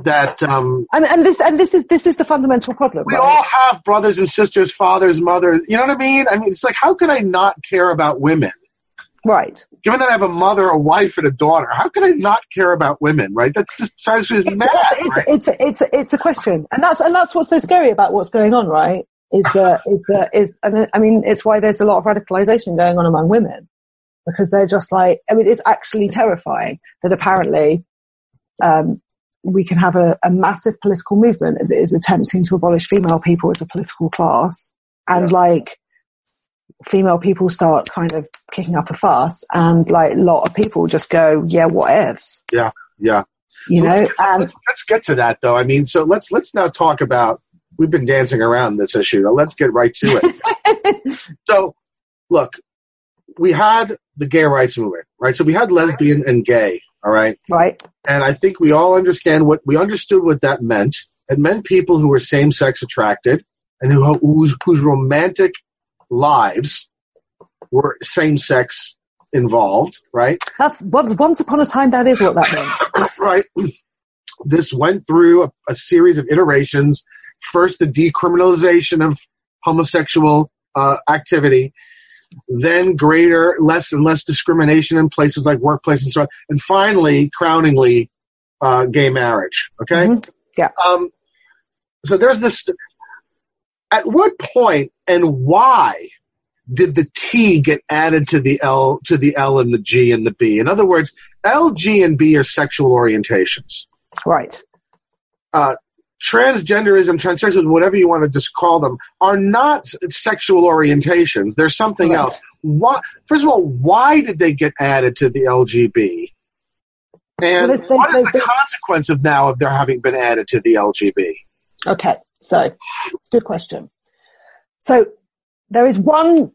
that um, And, and this, and this is, this is the fundamental problem. we right? all have brothers and sisters, fathers, mothers. You know what I mean? I mean, it's like, how can I not care about women? Right. Given that I have a mother, a wife, and a daughter, how can I not care about women? Right? That's just drives me mad. it's, right? it's, it's, it's, it's a question. And that's, and that's what's so scary about what's going on, right? Is that, is that, is, I mean, I mean, it's why there's a lot of radicalization going on among women. Because they're just like, I mean, it's actually terrifying that apparently, um, we can have a, a massive political movement that is attempting to abolish female people as a political class. And Yeah. like, female people start kind of kicking up a fuss and like a lot of people just go, yeah, whatevs, yeah. Yeah. You So know, let's, and um, let's, let's get to that though. I mean, so let's let's now talk about. We've been dancing around this issue. Now let's get right to it. (laughs) so, look, we had the gay rights movement, right? So we had lesbian and gay, all right. right. And I think we all understand what we understood what that meant. It meant people who were same sex attracted and who whose whose romantic lives were same sex involved, right? That's once, once upon a time. That is what that means. (coughs) right? This went through a, a series of iterations. First, the decriminalization of homosexual uh, activity, then greater, less and less discrimination in places like workplace and so on, and finally, crowningly, uh, gay marriage. Okay. Mhm. Yeah. Um, so there's this. At what point and why did the T get added to the L to the L and the G and the B? In other words, L, G, and B are sexual orientations. Right. Uh, transgenderism, transsexualism, whatever you want to just call them, are not sexual orientations. They're something Correct. else. Why, first of all, why did they get added to the LGB? And Well, what is there's- the consequence of now of their having been added to the LGB? Okay. So, good question. So, there is one.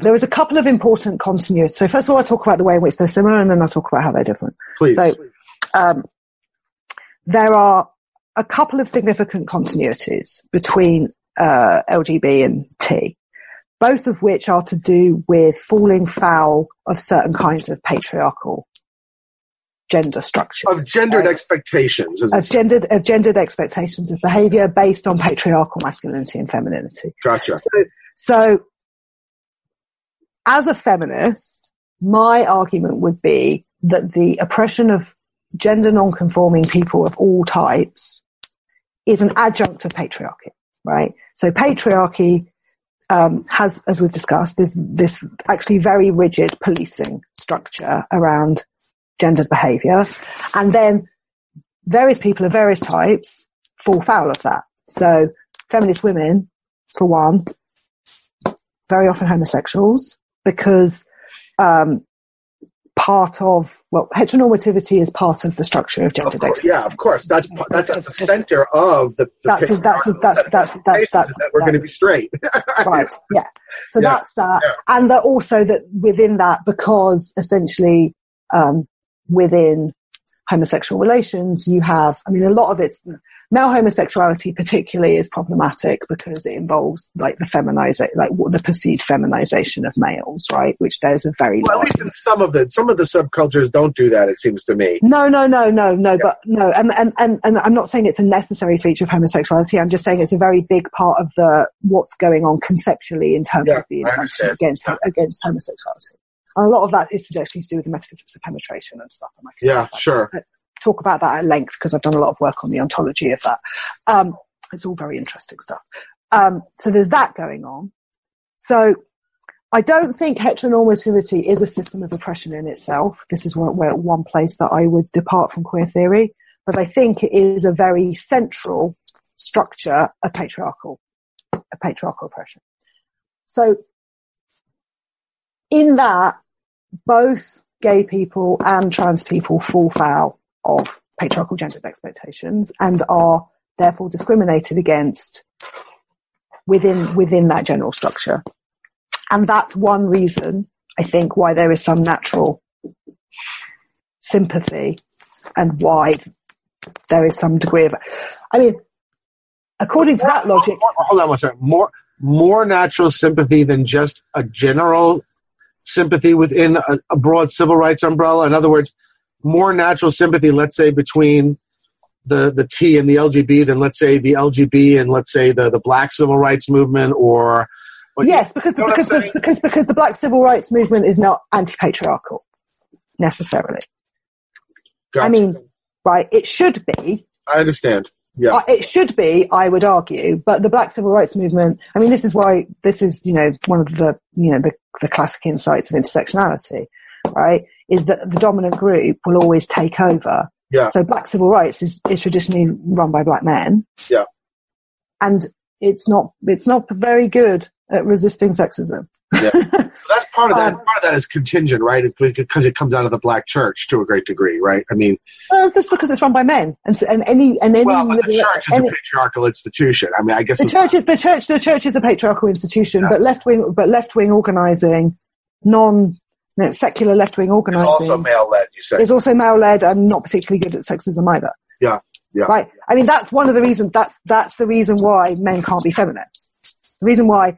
There is a couple of important continuities. So, first of all, I'll talk about the way in which they're similar, and then I'll talk about how they're different. Please. So- um, there are a couple of significant continuities between uh, LGB and T, both of which are to do with falling foul of certain kinds of patriarchal gender structures. of gendered expectations. Of gendered, of gendered expectations of behavior based on patriarchal masculinity and femininity. Gotcha. So, so as a feminist, my argument would be that the oppression of gender non-conforming people of all types is an adjunct of patriarchy, right? So patriarchy um, has, as we've discussed, this this actually very rigid policing structure around gendered behaviour, and then various people of various types fall foul of that. So feminist women, for one, very often homosexuals because um, part of well heteronormativity is part of the structure of Of gender course, yeah, of course. That's that's at the center of the. the That's that's that's that's that's that's, that's that we're going to be straight. (laughs) right. Yeah. So Yeah. that's that, Yeah. and that also that within that, because essentially um, within homosexual relations, you have. I mean, a lot of it's male homosexuality, particularly, is problematic because it involves like the feminization, like what the perceived feminization of males, right? Which there's a very Well, at least in some of the some of the subcultures don't do that. It seems to me. No, no, no, no, no, but no, and, and, and, and I'm not saying it's a necessary feature of homosexuality. I'm just saying it's a very big part of the what's going on conceptually in terms Yeah, of the against against homosexuality. And a lot of that is to actually to do with the metaphysics of penetration and stuff. And I can Yeah, sure. talk about that at length because I've done a lot of work on the ontology of that. Um, it's all very interesting stuff. Um, so there's that going on. So I don't think heteronormativity is a system of oppression in itself. This is where, where one place that I would depart from queer theory, but I think it is a very central structure of patriarchal, of patriarchal oppression. So in that, both gay people and trans people fall foul of patriarchal gendered expectations and are therefore discriminated against within within that general structure. And that's one reason I think why there is some natural sympathy and why there is some degree of I mean according to that logic hold on one second. More more natural sympathy than just a general sympathy within a, a broad civil rights umbrella. In other words, more natural sympathy, let's say, between the, the T and the LGB than let's say the LGB and let's say the, the black civil rights movement or yes, because you know because the, because because the Black civil rights movement is not anti-patriarchal necessarily. Gotcha. I mean, right? It should be. I understand. Yeah. Uh, it should be, I would argue, but the Black Civil Rights Movement. I mean, this is why this is, you know, one of the, you know, the, the classic insights of intersectionality, right? Is that the dominant group will always take over. Yeah. So Black civil rights is, is traditionally run by black men. Yeah. And it's not, it's not very good at resisting sexism. (laughs) That's part of that. Um, part of that is contingent, right? It's because it comes out of the black church to a great degree, right? I mean, Well, it's just because it's run by men, and so, and any and any, well, the church is any- a patriarchal institution. I mean, I guess the church is the church the church is a patriarchal institution, Yeah. but left wing but left wing organising, non you know, secular left wing it's organising also male led. You say, is also male led and not particularly good at sexism either. Yeah, yeah. Right. I mean, that's one of the reasons. That's that's the reason why men can't be feminists. The reason why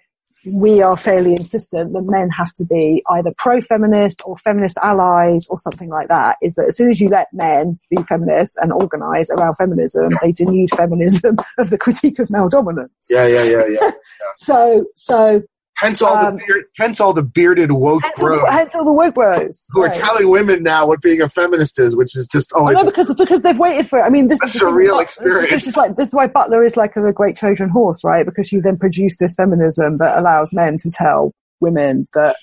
we are fairly insistent that men have to be either pro-feminist or feminist allies or something like that is that as soon as you let men be feminists and organise around feminism, they denude feminism (laughs) of the critique of male dominance. yeah, yeah, yeah, yeah. (laughs) So, so hence all Um, the beard, hence all the bearded woke hence bros hence all the woke bros. who are telling women now what being a feminist is, which is just I always know because because they've waited for it. I mean, this is a real experience. This is like this is why Butler is like a great Trojan horse, right? Because you then produce this feminism that allows men to tell women that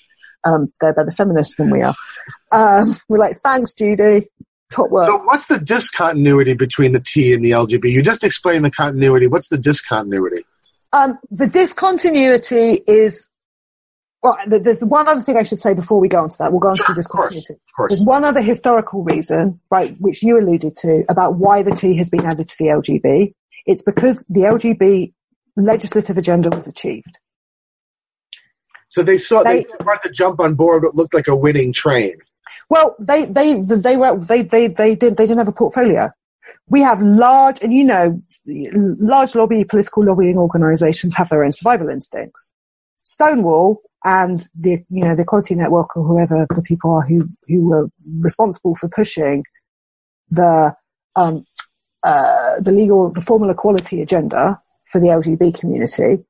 um, they're better feminists than we are. Um, we're like, thanks, Judy, top work. So what's the discontinuity between the T and the LGB? You just explained the continuity. What's the discontinuity? Um, the discontinuity is. Well, there's one other thing I should say before we go on to that. We'll go on Sure, to the discontinuity. of course. There's one other historical reason, right, which you alluded to about why the T has been added to the LGB. It's because the LGB legislative agenda was achieved. So they saw they, They- tried to jump on board what looked like a winning train. Well, they, they, they were, they, they, they did, they didn't have a portfolio. We have large, and you know, large lobby, political lobbying organizations have their own survival instincts. Stonewall and the, you know, the Equality Network or whoever the people are who, who were responsible for pushing the, um, uh, the legal, the formal equality agenda for the LGB community,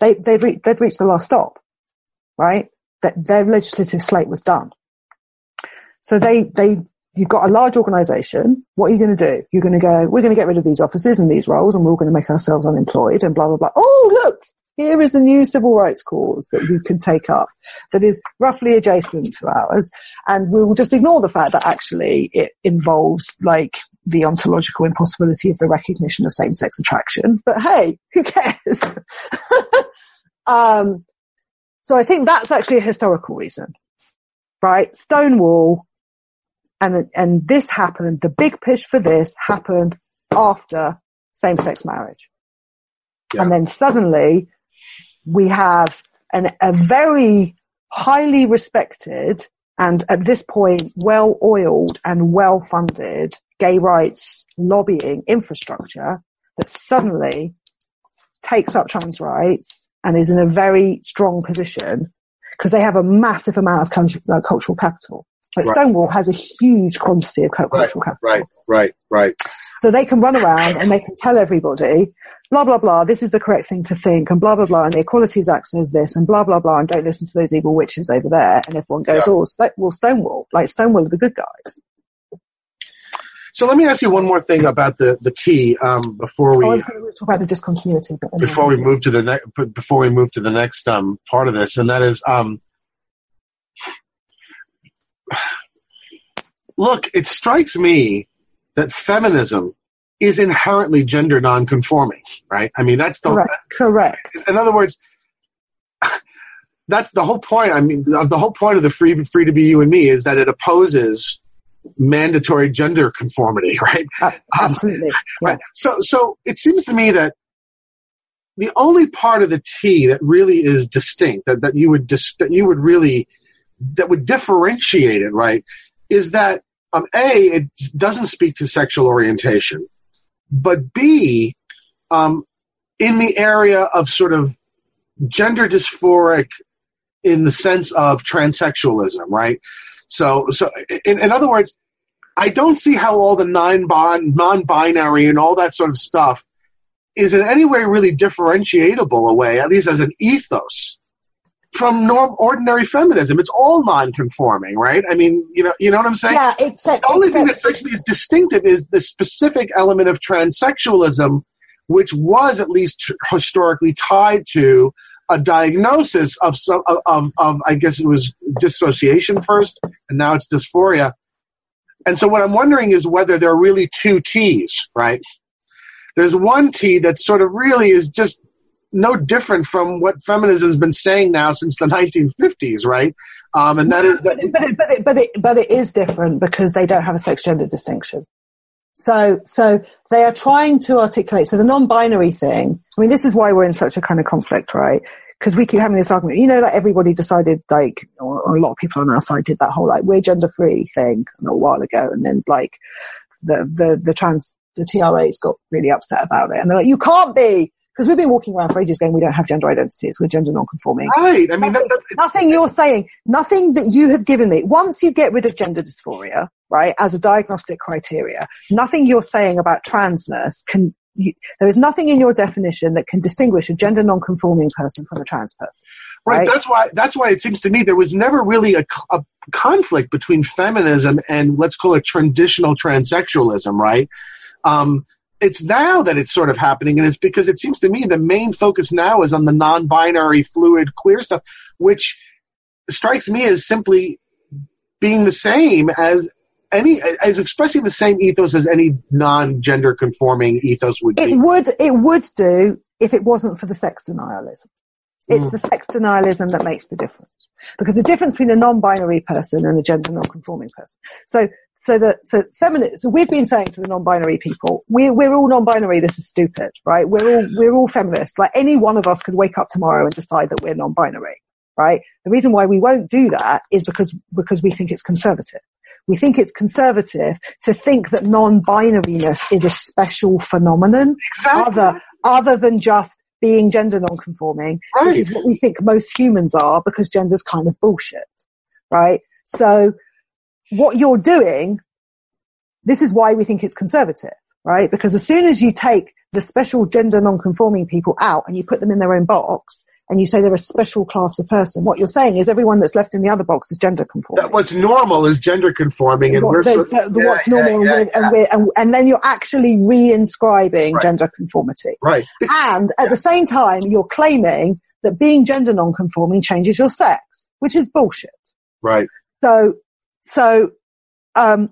they, they'd, re- they'd reached the last stop, right? That their legislative slate was done. So they, they, you've got a large organization. What are you going to do? You're going to go, we're going to get rid of these offices and these roles and we're all going to make ourselves unemployed and blah, blah, blah. Oh, look, here is the new civil rights cause that you can take up that is roughly adjacent to ours. And we will just ignore the fact that actually it involves like the ontological impossibility of the recognition of same-sex attraction. But hey, who cares? (laughs) um, so I think that's actually a historical reason, right? Stonewall and and this happened. The big push for this happened after same-sex marriage, Yeah. and then suddenly we have an, a very highly respected and at this point well-oiled and well-funded gay rights lobbying infrastructure that suddenly takes up trans rights and is in a very strong position because they have a massive amount of cult- cultural capital. Like Right. Stonewall has a huge quantity of cultural capital. right, right, right. So they can run around and they can tell everybody, blah, blah, blah, this is the correct thing to think, and blah, blah, blah, and the Equalities Act says this, and blah, blah, blah, and don't listen to those evil witches over there. And everyone goes, Yeah. oh, Sto- well, Stonewall, like Stonewall are the good guys. So let me ask you one more thing about the the T um, before we oh, I was going to talk about the discontinuity, but anyway. before we move to the next before we move to the next um, part of this, and that is, um, (sighs) look, it strikes me that feminism is inherently gender nonconforming, right? I mean, that's the Correct. Correct. in other words, (sighs) that's the whole point. I mean, of the whole point of the free free to be you and me is that it opposes mandatory gender conformity, (laughs) right? A- Absolutely. Um, yeah. Right. So, so it seems to me that the only part of the T that really is distinct, that, that you would dis- that you would really that would differentiate it, right, is that um, a it doesn't speak to sexual orientation, but b um, in the area of sort of gender dysphoric in the sense of transsexualism, right? So, so in, in other words, I don't see how all the non-binary and all that sort of stuff is in any way really differentiatable away, at least as an ethos, from norm ordinary feminism. It's all non-conforming, right? I mean, you know, you know what I'm saying? Yeah, except the only thing that strikes me as distinctive is the specific element of transsexualism, which was at least tr- historically tied to a diagnosis of some of, of, of I guess it was dissociation first, and now it's dysphoria. And so what I'm wondering is whether there are really two T's, right? There's one T that sort of really is just no different from what feminism has been saying now since the 1950s, right? Um, and that is that but but it, but it, but it, is different because they don't have a sex gender distinction. So, so they are trying to articulate. So the non-binary thing. I mean, this is why we're in such a kind of conflict, right? Because we keep having this argument. You know, like everybody decided, like, or, or a lot of people on our side did that whole like we're gender free thing a little while ago, and then like the the the trans the TRAs got really upset about it, and they're like, you can't be because we've been walking around for ages going, we don't have gender identities, we're gender non-conforming. right. I mean, that, that, Nothing you're saying, nothing that you have given me. Once you get rid of gender dysphoria, right, as a diagnostic criteria, nothing you're saying about transness can, you, there is nothing in your definition that can distinguish a gender non-conforming person from a trans person. Right. Right. That's why. That's why it seems to me there was never really a, a conflict between feminism and let's call it traditional transsexualism. Right. Um, it's now that it's sort of happening, and it's because it seems to me the main focus now is on the non-binary, fluid, queer stuff, which strikes me as simply being the same as any, as expressing the same ethos as any non-gender conforming ethos would be. It be. would, it would do if it wasn't for the sex denialism. It's Mm. the sex denialism that makes the difference. Because the difference between a non-binary person and a gender non-conforming person. So, so that, so feminist, so we've been saying to the non-binary people, we're, we're all non-binary, this is stupid, right? We're all, we're all feminists. Like any one of us could wake up tomorrow and decide that we're non-binary, right? The reason why we won't do that is because, because we think it's conservative. We think it's conservative to think that non-binariness is a special phenomenon Exactly. other other than just being gender non-conforming, Right. which is what we think most humans are because gender's kind of bullshit, right? So what you're doing, this is why we think it's conservative, right? Because as soon as you take the special gender non-conforming people out and you put them in their own box and you say they're a special class of person, what you're saying is everyone that's left in the other box is gender conforming that what's normal is gender conforming, and what, we're the, the- the yeah, what's normal yeah, and, we're- yeah. and, we're, and, and then you're actually reinscribing Right. gender conformity. right. And at the same time, you're claiming that being gender non-conforming changes your sex, which is bullshit. Right. So, so, um,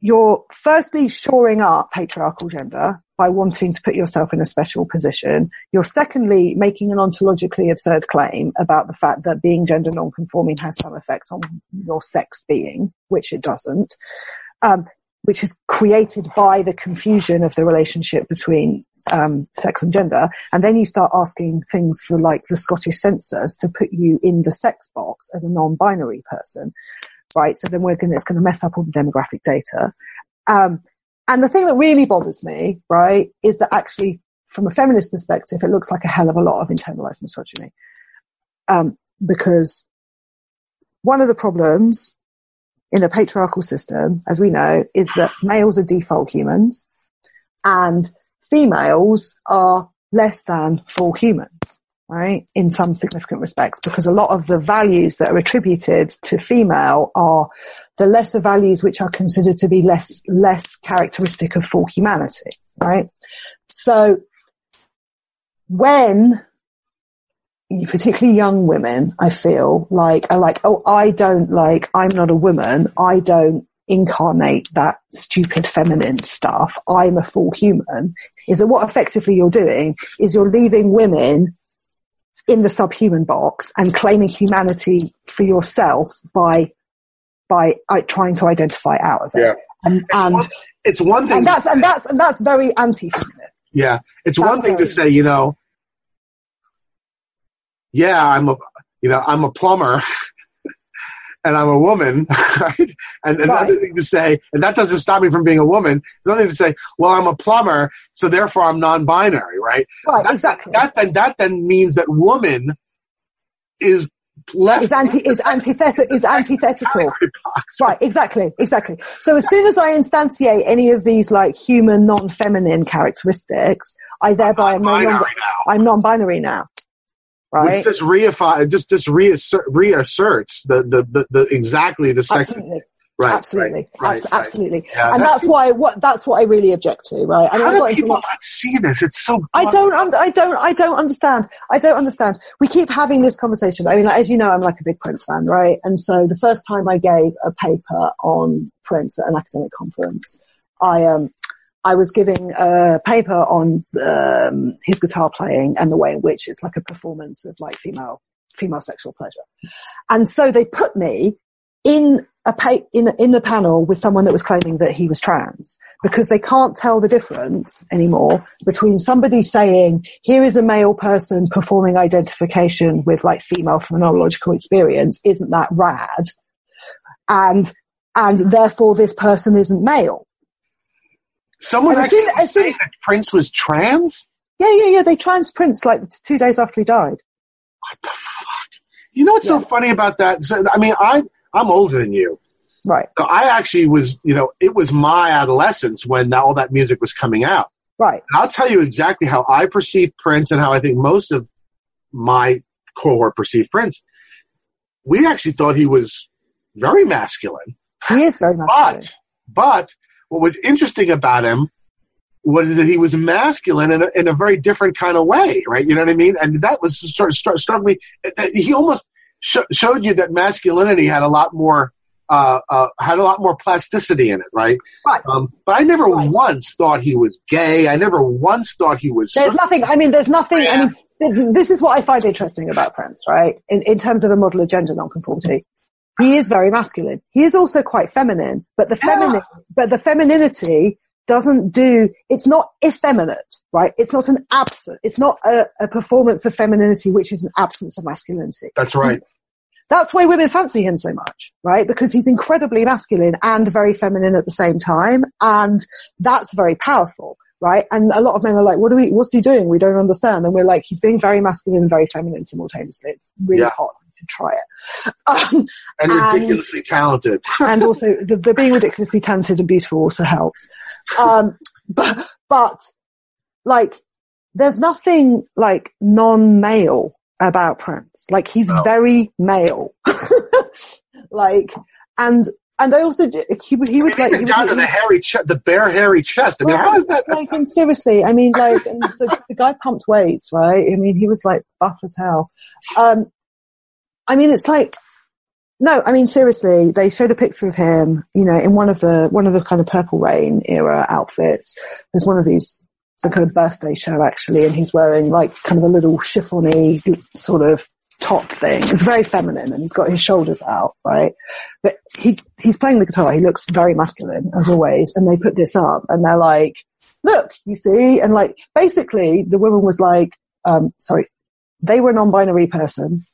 you're firstly shoring up patriarchal gender by wanting to put yourself in a special position. You're secondly making an ontologically absurd claim about the fact that being gender non-conforming has some effect on your sex being, which it doesn't. Um, which is created by the confusion of the relationship between um, sex and gender, and then you start asking things for like the Scottish census to put you in the sex box as a non-binary person, right? So then we're going it's going to mess up all the demographic data. Um, and the thing that really bothers me, right, is that actually from a feminist perspective, it looks like a hell of a lot of internalized misogyny. Um, because one of the problems in a patriarchal system, as we know, is that males are default humans and females are less than full humans, right? In some significant respects, because a lot of the values that are attributed to female are the lesser values which are considered to be less, less characteristic of full humanity, right? So when particularly young women, I feel like are like, oh, I don't like, I'm not a woman. I don't incarnate that stupid feminine stuff. I'm a full human. Is that what effectively you're doing is you're leaving women in the subhuman box and claiming humanity for yourself by, by uh, trying to identify out of it. Yeah. And, and, one- It's one thing. and that's, and that's, and that's very anti-feminist. Yeah, it's one That's thing to say, you know, yeah, I'm a, you know, I'm a plumber, (laughs) and I'm a woman, (laughs) right? And another Right. thing to say, and that doesn't stop me from being a woman. It's another thing to say, well, I'm a plumber, so therefore I'm non-binary, right? Right, That- exactly. That then that then means that woman is left is anti, is antithetical, is antithetical. box. Right, exactly, exactly. So as soon as I instantiate any of these like human non-feminine characteristics, I thereby am no longer, now. I'm non-binary now. Right? Which just reify, just just reassert, reasserts the, the, the, the exactly the sex. absolutely, Right, absolutely, right, right. absolutely. Yeah, and that's- that's why what that's what I really object to, right? I mean, How do got into a people not see this? It's so. I don't, I don't, I don't understand. I don't understand. We keep having this conversation. I mean, like, as you know, I'm like a big Prince fan, right? And so the first time I gave a paper on Prince at an academic conference, I, um, I was giving a paper on, um, his guitar playing and the way in which it's like a performance of like female, female sexual pleasure. And so they put me in a pa- in, in the panel with someone that was claiming that he was trans because they can't tell the difference anymore between somebody saying, here is a male person performing identification with like female phenomenological experience. Isn't that rad? And, and therefore this person isn't male. Someone And actually as soon as- that Prince was trans. Yeah, yeah, yeah. They trans Prince like two days after he died. What the fuck? You know what's so funny about that? So, I mean, I I'm older than you. Right, So I actually was, you know, it was my adolescence when all that music was coming out. right. And I'll tell you exactly how I perceive Prince and how I think most of my cohort perceived Prince. We actually thought he was very masculine, He is very (laughs) masculine. but but what was interesting about him was that he was masculine in a, in a very different kind of way, right? You know what I mean? And that was sort of struck, struck me. He almost sh- showed you that masculinity had a lot more. Uh, uh, had a lot more plasticity in it, right? Right. Um, but I never Right. once thought he was gay. I never once thought he was. There's nothing, I mean, there's nothing, I mean, this is what I find interesting about Prince, right? In, in terms of a model of gender nonconformity. He is very masculine. He is also quite feminine, but the Yeah. feminine, but the femininity doesn't do, it's not effeminate, right? It's not an absence, it's not a, a performance of femininity, which is an absence of masculinity. That's right. That's why women fancy him so much, right? Because he's incredibly masculine and very feminine at the same time. And that's very powerful, right? And a lot of men are like, what do we, what's he doing? We don't understand. And we're like, he's being very masculine and very feminine simultaneously. It's really Yeah. hot. Should try it. (laughs) Um, And and- ridiculously talented. (laughs) and also the, the being ridiculously talented and beautiful also helps. Um, (laughs) but, but like, there's nothing like non-male about Prince. Like he's No. very male. like, and, and I also, d- he would, he would like, he Even would, down to the hairy, che- the bare hairy chest. I mean, how is that? like, and seriously, I mean, like, and the, the guy pumped weights, right? I mean, he was like buff as hell. Um, I mean, it's like, no, I mean, seriously, they showed a picture of him, you know, in one of the, one of the kind of Purple Rain era outfits. There's one of these, it's a kind of birthday show actually, and he's wearing like kind of a little chiffony sort of top thing. It's very feminine and he's got his shoulders out, right? But he, he's playing the guitar. He looks very masculine as always. And they put this up and they're like, look, you see? And like, basically the woman was like, um, sorry, they were a non-binary person,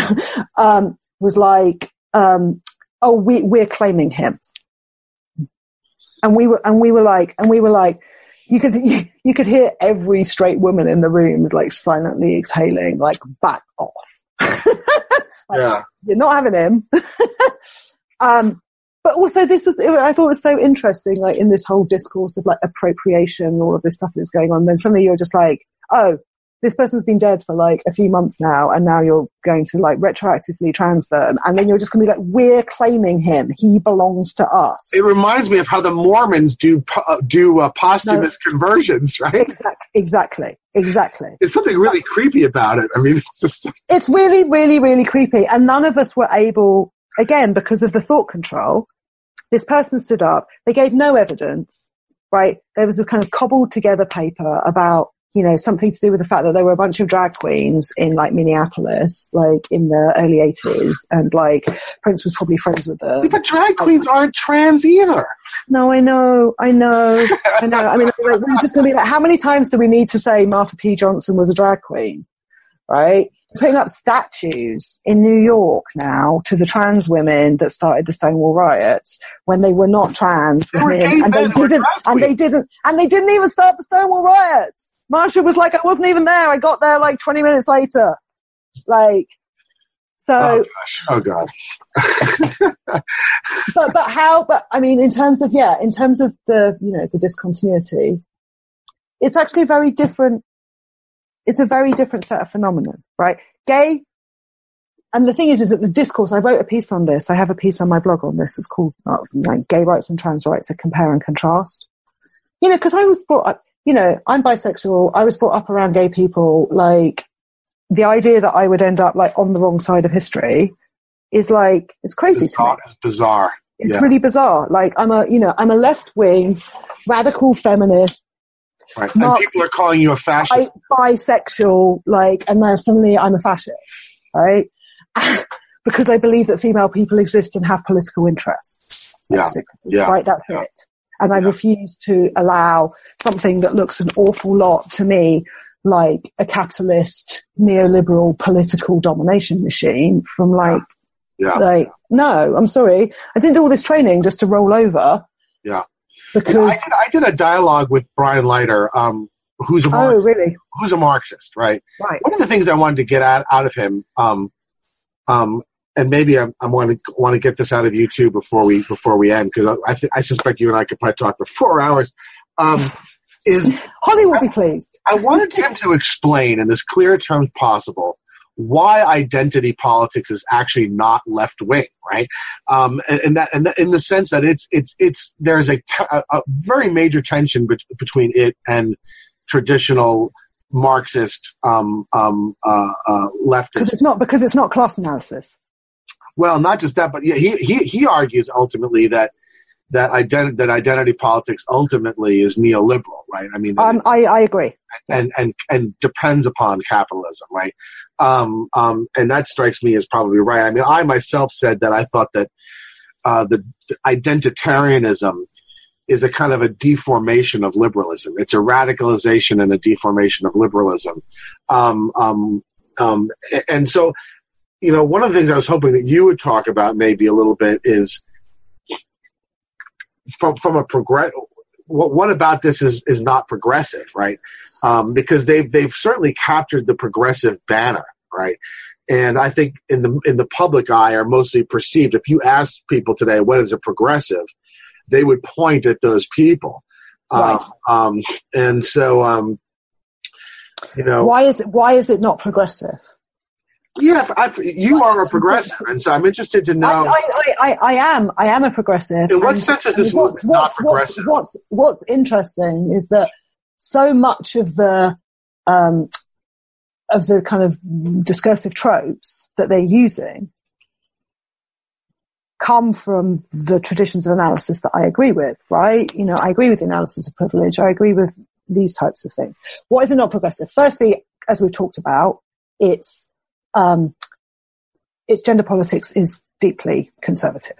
(laughs) um, was like, um, oh, we, we're claiming him. And we were, and we were like, and we were like, you could, you, (laughs) you could hear every straight woman in the room like silently exhaling, like back off. (laughs) Yeah. You're not having him. um, but also this was, I thought it was so interesting, like in this whole discourse of like appropriation, all of this stuff that's going on. Then suddenly you're just like, oh, this person's been dead for like a few months now, and now you're going to like retroactively trans them, and then you're just going to be like, we're claiming him. He belongs to us. It reminds me of how the Mormons do uh, do uh, posthumous conversions, right? Exactly, exactly, exactly. There's something really creepy about it. I mean, it's just It's really, really, really creepy. And none of us were able, again, because of the thought control, this person stood up. They gave no evidence, right? There was this kind of cobbled together paper about, you know, something to do with the fact that there were a bunch of drag queens in like Minneapolis, like in the early 80s. And like Prince was probably friends with them. but drag queens aren't trans either. No, I know, I know, I know. I mean, like, we're just to be like, how many times do we need to say Marsha P. Johnson was a drag queen? Right? Putting up statues in New York now to the trans women that started the Stonewall riots when they were not trans women, and they men, they were didn't, and they didn't, and they didn't even start the Stonewall riots. Marsha was like, I wasn't even there. I got there like 20 minutes later. Like, so. Oh gosh. Oh god. (laughs) but but how but i mean in terms of yeah in terms of the you know the discontinuity it's actually a very different it's a very different set of phenomenon right gay. And the thing is, is that the discourse, I wrote a piece on this. I have a piece on my blog on this. It's called uh, like, Gay Rights and Trans Rights, a compare and contrast. You know, cause I was brought up, you know, I'm bisexual. I was brought up around gay people. Like the idea that I would end up like on the wrong side of history is like, it's crazy It's, bizarre. to me. it's bizarre. It's Yeah. really bizarre. Like I'm a, you know, I'm a left wing, radical feminist, Right. And Marx- people are calling you a fascist. bi- bisexual, like, and then suddenly I'm a fascist, right? (laughs) because I believe that female people exist and have political interests. Yeah. basically, Yeah. Right, that's Yeah. it. And I Yeah. refuse to allow something that looks an awful lot to me like a capitalist neoliberal political domination machine from like, yeah. like, no, I'm sorry. I didn't do all this training just to roll over. Yeah. Because, I did, I did a dialogue with Brian Leiter, um, who's a oh, Marxist, really? who's a Marxist, right? Right. One of the things I wanted to get out, out of him, um, um, and maybe I, I want to want to get this out of you too before we before we end because I I, th- I suspect you and I could probably talk for four hours. Um, is (laughs) Holly will be pleased. I wanted him to explain in as clear terms possible why identity politics is actually not left wing, right? Um, and, and that, and in the sense that it's it's it's there's a, a, a very major tension bet- between it and traditional Marxist um, um, uh, uh, Because it's not, because it's not class analysis. Well, not just that, but yeah, he he he argues ultimately that. That identity, that identity politics ultimately is neoliberal, right? I mean, Um, I, I agree. and and and depends upon capitalism, right? Um, um, and that strikes me as probably right. I mean, I myself said that I thought that uh, the, the identitarianism is a kind of a deformation of liberalism. It's a radicalization and a deformation of liberalism. Um, um, um, and so, you know, one of the things I was hoping that you would talk about maybe a little bit is from from a progress. What, what about this is is not progressive, right? um, because they've they've certainly captured the progressive banner, right? And I think in the in the public eye are mostly perceived. If you ask people today what is a progressive, they would point at those people. Right. Um, um, and so, um, you know, Why is it, why is it not progressive? Yeah, I, you are a progressive, and so I'm interested to know. I, I, I, I am, I am a progressive. In what And- sense is this what's, movement not progressive? What's, what's, what's interesting is that so much of the, um, of the kind of discursive tropes that they're using come from the traditions of analysis that I agree with, right? You know, I agree with the analysis of privilege. I agree with these types of things. What is it not progressive? Firstly, as we've talked about, it's, um, its gender politics is deeply conservative.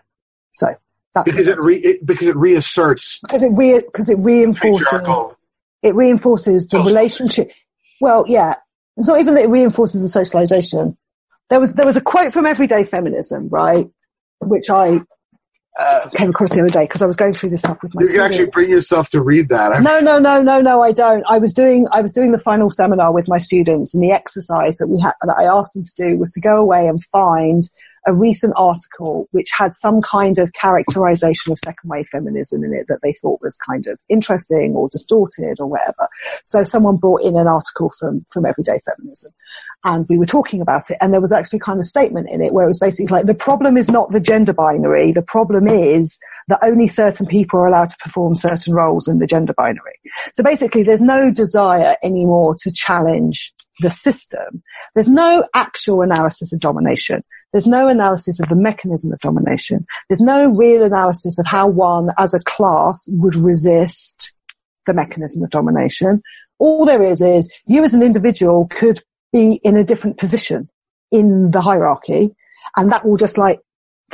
So that's because it, re, it because it reasserts because it re- because it reinforces it reinforces the relationship. Well, yeah, it's not even that it reinforces the socialization. There was there was a quote from Everyday Feminism, right, which I uh, came across the other day because I was going through this stuff with my You can students. actually bring yourself to read that. I No, no, no, no, no, I don't. I was doing, I was doing the final seminar with my students and the exercise that we had, that I asked them to do was to go away and find a recent article which had some kind of characterization of second wave feminism in it that they thought was kind of interesting or distorted or whatever. So someone brought in an article from, from Everyday Feminism and we were talking about it and there was actually kind of statement in it where it was basically like the problem is not the gender binary. The problem is that only certain people are allowed to perform certain roles in the gender binary. So basically there's no desire anymore to challenge the system. There's no actual analysis of domination. There's no analysis of the mechanism of domination. There's no real analysis of how one as a class would resist the mechanism of domination. All there is is you as an individual could be in a different position in the hierarchy and that will just like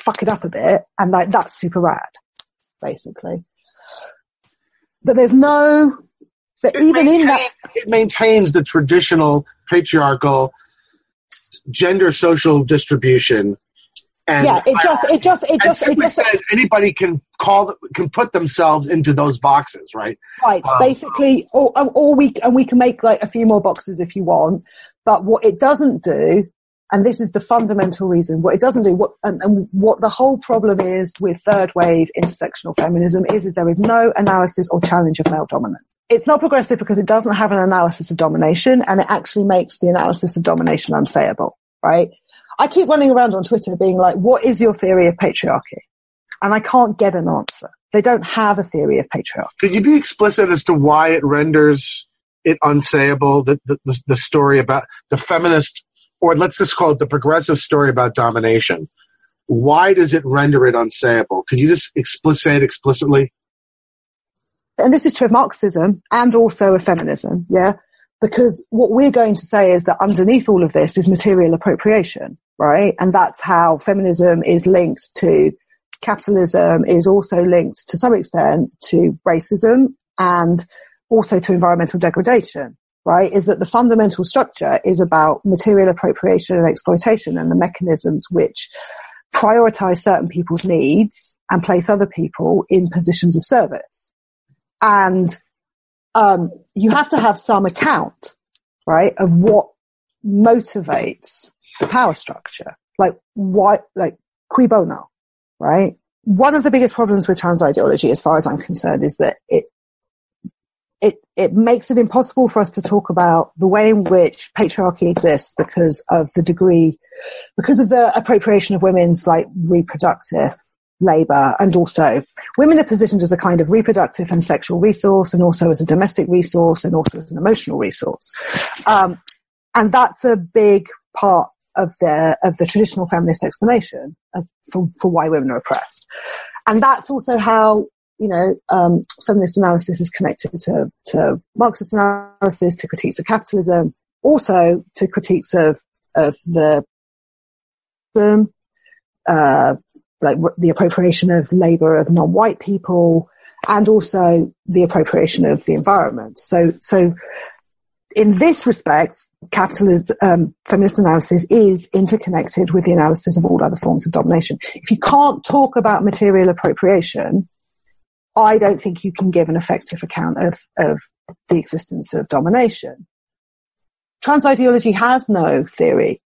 fuck it up a bit and like that's super rad, basically. But there's no, but It even in that, it maintains the traditional patriarchal gender social distribution. And yeah, it just, it just, it just, it just, says anybody can call can put themselves into those boxes, right? Right. Um, Basically, or, or we, and we can make like a few more boxes if you want. But what it doesn't do, and this is the fundamental reason, what it doesn't do, what, and, and what the whole problem is with third wave intersectional feminism is, is there is no analysis or challenge of male dominance. It's not progressive because it doesn't have an analysis of domination and it actually makes the analysis of domination unsayable. right? I keep running around on Twitter being like, what is your theory of patriarchy? And I can't get an answer. They don't have a theory of patriarchy. Could you be explicit as to why it renders it unsayable, the, the, the, story about the feminist, or let's just call it the progressive story about domination? Why does it render it unsayable? Could you just explicit, say it explicitly? And this is true of Marxism and also of feminism, yeah? Because what we're going to say is that underneath all of this is material appropriation, right? And that's how feminism is linked to capitalism is also linked to some extent to racism and also to environmental degradation, right? Is that the fundamental structure is about material appropriation and exploitation and the mechanisms which prioritize certain people's needs and place other people in positions of service. And um, you have to have some account, right, of what motivates the power structure. Like why, like cui bono, right? One of the biggest problems with trans ideology, as far as I'm concerned, is that it it it makes it impossible for us to talk about the way in which patriarchy exists because of the degree, because of the appropriation of women's like reproductive labor and also women are positioned as a kind of reproductive and sexual resource and also as a domestic resource and also as an emotional resource. Um, and that's a big part of the of the traditional feminist explanation for, for why women are oppressed. And that's also how you know um, feminist analysis is connected to to Marxist analysis, to critiques of capitalism, also to critiques of of the uh, like the appropriation of labor of non-white people, and also the appropriation of the environment. So so in this respect, capitalist um, feminist analysis is interconnected with the analysis of all other forms of domination. If you can't talk about material appropriation, I don't think you can give an effective account of, of the existence of domination. Trans ideology has no theory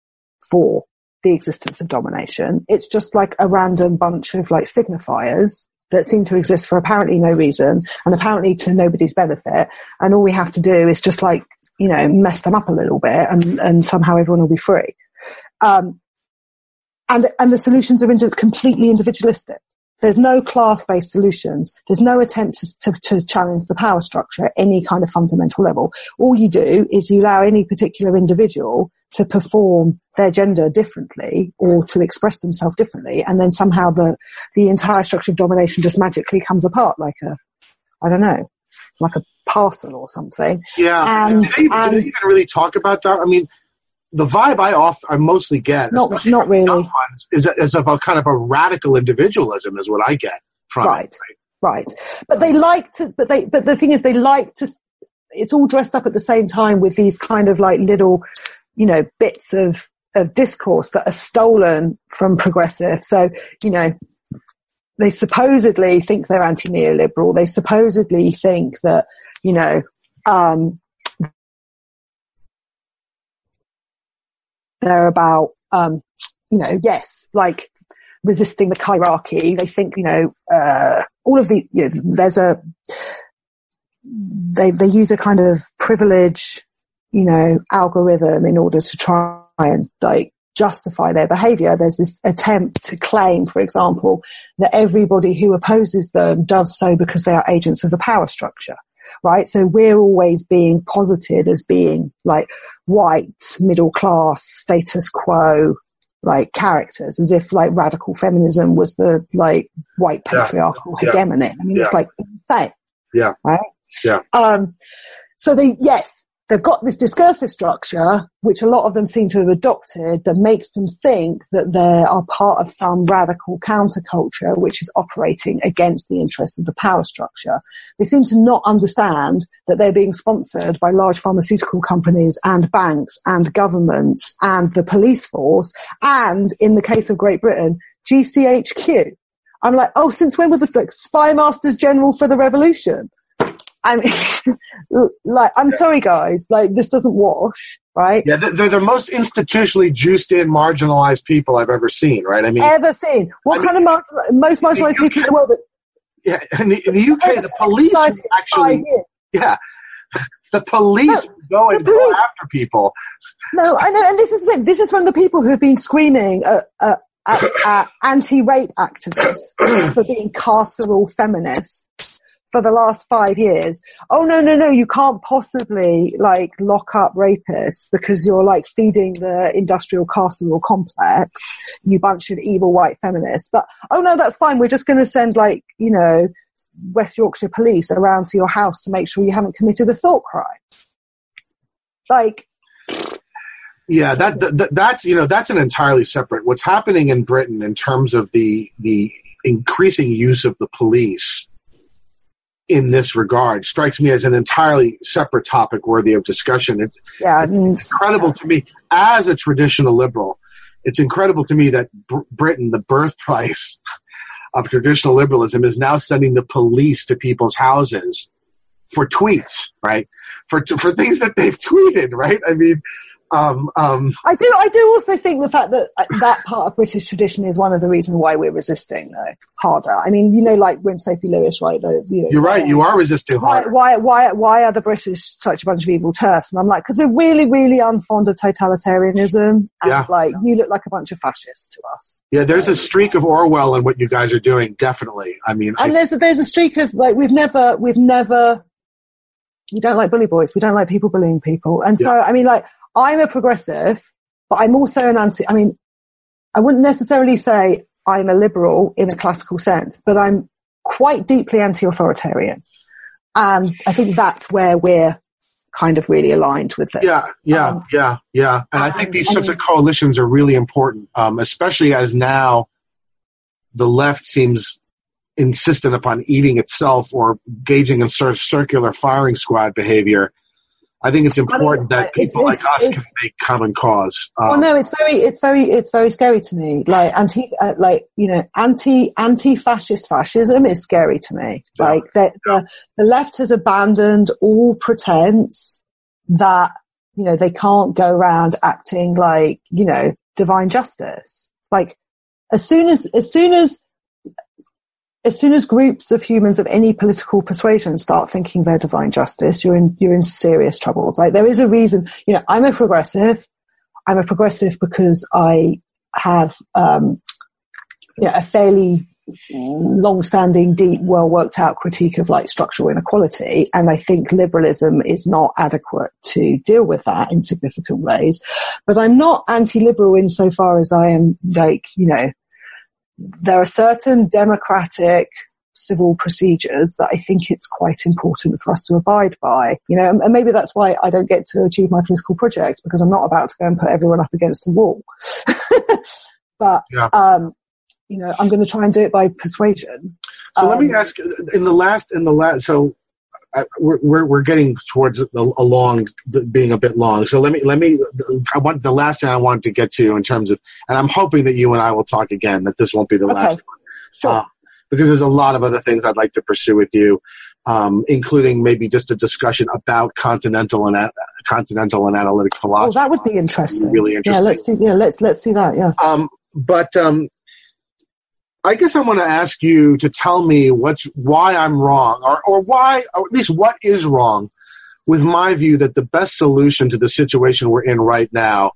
for the existence of domination. It's just like a random bunch of like signifiers that seem to exist for apparently no reason and apparently to nobody's benefit. And all we have to do is just like you know, mess them up a little bit and, and somehow everyone will be free. Um, and, and the solutions are completely individualistic. There's no class-based solutions. There's no attempt to, to, challenge the power structure at any kind of fundamental level. All you do is you allow any particular individual to perform their gender differently or to express themselves differently. And then somehow the, the entire structure of domination just magically comes apart like a, I don't know, like a parcel or something. Yeah. And, do, they, and, do they even really talk about that? I mean, the vibe I off I mostly get, not not really, ones, is is of a kind of a radical individualism, is what I get from right, it. right. But they like to, but they, but the thing is, they like to. It's all dressed up at the same time with these kind of like little, you know, bits of of discourse that are stolen from progressive. So you know, they supposedly think they're anti-neoliberal. They supposedly think that, you know, um, they're about, um, you know, yes, like resisting the hierarchy. They think, you know, uh, all of the, you know, there's a, they, they use a kind of privilege, you know, algorithm in order to try and like justify their behavior. There's this attempt to claim, for example, that everybody who opposes them does so because they are agents of the power structure. Right? So we're always being posited as being like white, middle class, status quo, like characters, as if like radical feminism was the like white patriarchal yeah. hegemony. I mean, yeah. it's like insane. Yeah. Right? Yeah. Um, so they, yes, they've got this discursive structure, which a lot of them seem to have adopted, that makes them think that they are part of some radical counterculture which is operating against the interests of the power structure. They seem to not understand that they're being sponsored by large pharmaceutical companies and banks and governments and the police force and, in the case of Great Britain, GCHQ. I'm like, oh, since when was this like spy masters general for the revolution? I mean, (laughs) like, I'm sorry, guys. Like, this doesn't wash, right? Yeah, they're the most institutionally juiced in, marginalized people I've ever seen, right? I mean, ever seen? What I kind mean, of most marginalized people in the world? That, yeah, in the, in the UK, (laughs) the police actually, yeah, The police go and go after people. No, I know, and this is thing. This is from the people who've been screaming at, at, at, at anti-rape activists (coughs) for being carceral feminists for the last five years. Oh no, no, no! You can't possibly like lock up rapists because you're like feeding the industrial carceral complex. You bunch of evil white feminists. But oh no, that's fine. We're just going to send like you know West Yorkshire police around to your house to make sure you haven't committed a thought crime. Like Yeah, that, that that's you know that's an entirely separate. What's happening in Britain in terms of the the increasing use of the police in this regard strikes me as an entirely separate topic worthy of discussion. It's, yeah, it's incredible to me as a traditional liberal. It's incredible to me that Br- Britain, the birthplace (laughs) of traditional liberalism, is now sending the police to people's houses for tweets, right? For for things that they've tweeted, right? I mean, um, um, I do. I do also think the fact that uh, that part of British tradition is one of the reasons why we're resisting though harder. I mean, you know, like when Sophie Lewis, right? The, you know, you're right. You are resisting why, harder. why, why, why are the British such a bunch of evil TERFs? And I'm like, because we're really, really unfond of totalitarianism. And Yeah. like, you look like a bunch of fascists to us. Yeah, there's a streak of Orwell in what you guys are doing. Definitely. I mean, I, And there's a, there's a streak of like we've never we've never we don't like bully boys. We don't like people bullying people. And so I mean like I'm a progressive, but I'm also an anti I mean I wouldn't necessarily say I'm a liberal in a classical sense, but I'm quite deeply anti-authoritarian. And I think that's where we're kind of really aligned with this. yeah, yeah, Um, yeah, yeah. And I think these sorts of coalitions are really important, um, especially as now the left seems insistent upon eating itself or gauging in sort of circular firing squad behavior. I think it's important that it's- people like it's- us can make common cause. Well, Um, no, it's very, it's very, it's very scary to me. Like anti, uh, like you know, anti, anti-fascist fascism is scary to me. Yeah. Like the, the the left has abandoned all pretense that you know they can't go around acting like you know divine justice. Like as soon as, as soon as as soon as groups of humans of any political persuasion start thinking they're divine justice, you're in you're in serious trouble. Like there is a reason. You know, I'm a progressive. I'm a progressive because I have um, you know, a fairly long-standing, deep, well worked out critique of like structural inequality, and I think liberalism is not adequate to deal with that in significant ways. But I'm not anti-liberal insofar as I am like you know there are certain democratic civil procedures that I think it's quite important for us to abide by. You know, and maybe that's why I don't get to achieve my political project because I'm not about to go and put everyone up against a wall. (laughs) but Yeah. um, you know, I'm going to try and do it by persuasion. So let me Um, ask in the last in the last so I, we're, we're we're getting towards the, along the, being a bit long. So let me let me I want the last thing I wanted to get to in terms of and I'm hoping that you and I will talk again that this won't be the Okay. last one Sure. uh, because there's a lot of other things I'd like to pursue with you, um, including maybe just a discussion about continental and a- continental and analytic oh, philosophy. that would be interesting. really interesting. Yeah, let's do. Yeah, let's let's do that. Yeah. Um, but um, I guess I want to ask you to tell me what's why I'm wrong, or or why, or at least what is wrong with my view that the best solution to the situation we're in right now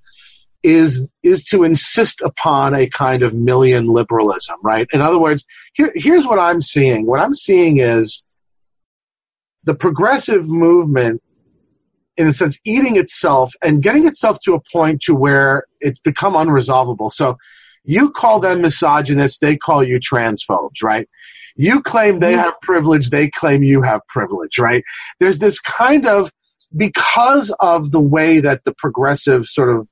is is to insist upon a kind of Millian liberalism, right? In other words, here, here's what I'm seeing. What I'm seeing is the progressive movement in a sense eating itself and getting itself to a point to where it's become unresolvable so you call them misogynists they call you transphobes right? You claim they have privilege they claim you have privilege right? There's this kind of because of the way that the progressive sort of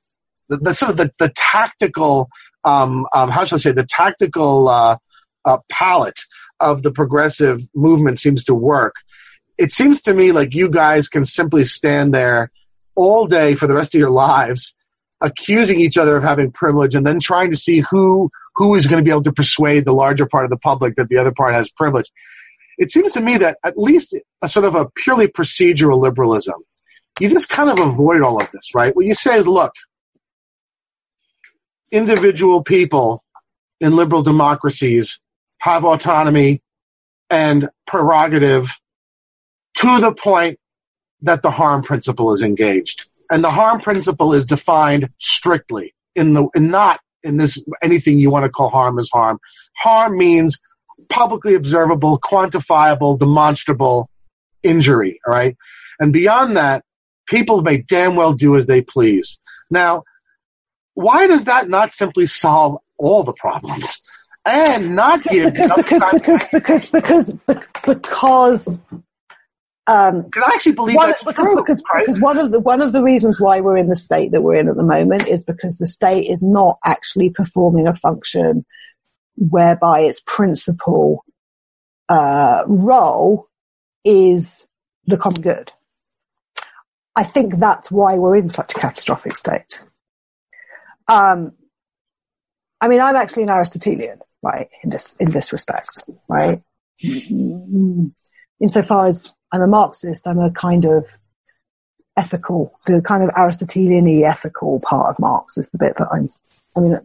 the, the sort of the, the tactical um, um, how shall i say the tactical uh, uh, palette of the progressive movement seems to work. It seems to me like you guys can simply stand there all day for the rest of your lives accusing each other of having privilege and then trying to see who who is going to be able to persuade the larger part of the public that the other part has privilege it seems to me that at least a sort of a purely procedural liberalism you just kind of avoid all of this right what you say is look individual people in liberal democracies have autonomy and prerogative to the point that the harm principle is engaged. And the harm principle is defined strictly in the, not in this, anything you want to call harm is harm. Harm means publicly observable, quantifiable, demonstrable injury, all right? And beyond that, people may damn well do as they please. Now, why does that not simply solve all the problems and not give because because because because because um, I actually believe one, that's because, true. because, right? because one of the one of the reasons why we're in the state that we're in at the moment is because the state is not actually performing a function whereby its principal uh, role is the common good. I think that's why we're in such a catastrophic state. Um, I mean, I'm actually an Aristotelian, right, in this, in this respect, right? Insofar as I'm a Marxist, I'm a kind of ethical, the kind of Aristotelian ethical part of Marx is the bit that I'm, I mean,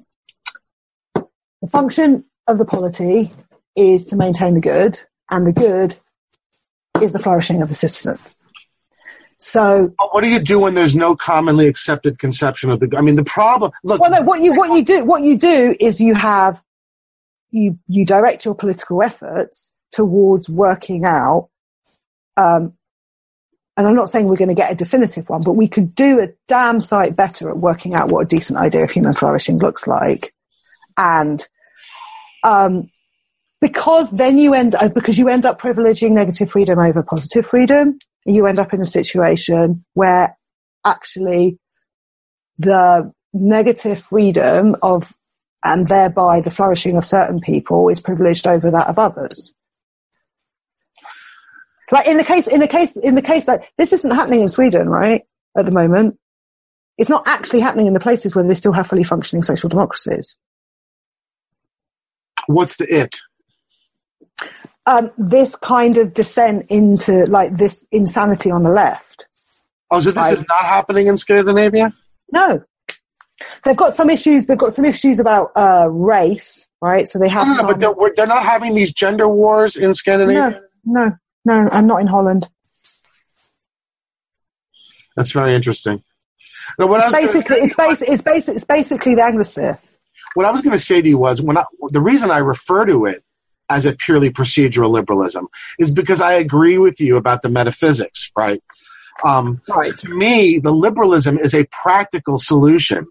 the function of the polity is to maintain the good, and the good is the flourishing of the citizen. So, what do you do when there's no commonly accepted conception of the? I mean, the problem. Look, well, no, what you what you do what you do is you have you you direct your political efforts towards working out. Um, and I'm not saying we're going to get a definitive one, but we could do a damn sight better at working out what a decent idea of human flourishing looks like, and um, because then you end uh, because you end up privileging negative freedom over positive freedom you end up in a situation where actually the negative freedom of and thereby the flourishing of certain people is privileged over that of others like in the case in the case in the case like this isn't happening in sweden right at the moment it's not actually happening in the places where they still have fully functioning social democracies what's the it? um, this kind of descent into like this insanity on the left. Oh, so this I- is not happening in Scandinavia? No, they've got some issues. They've got some issues about uh, race, right? So they have no, no, some. but they're, they're not having these gender wars in Scandinavia. no, no, no, I'm not in Holland. That's very interesting. No, what I was Basically, say- it's basic. It's basic. It's basically the Anglosphere. what I was going to say to you was when I, the reason I refer to it as a purely procedural liberalism is because I agree with you about the metaphysics, right? Um, Right. To me, the liberalism is a practical solution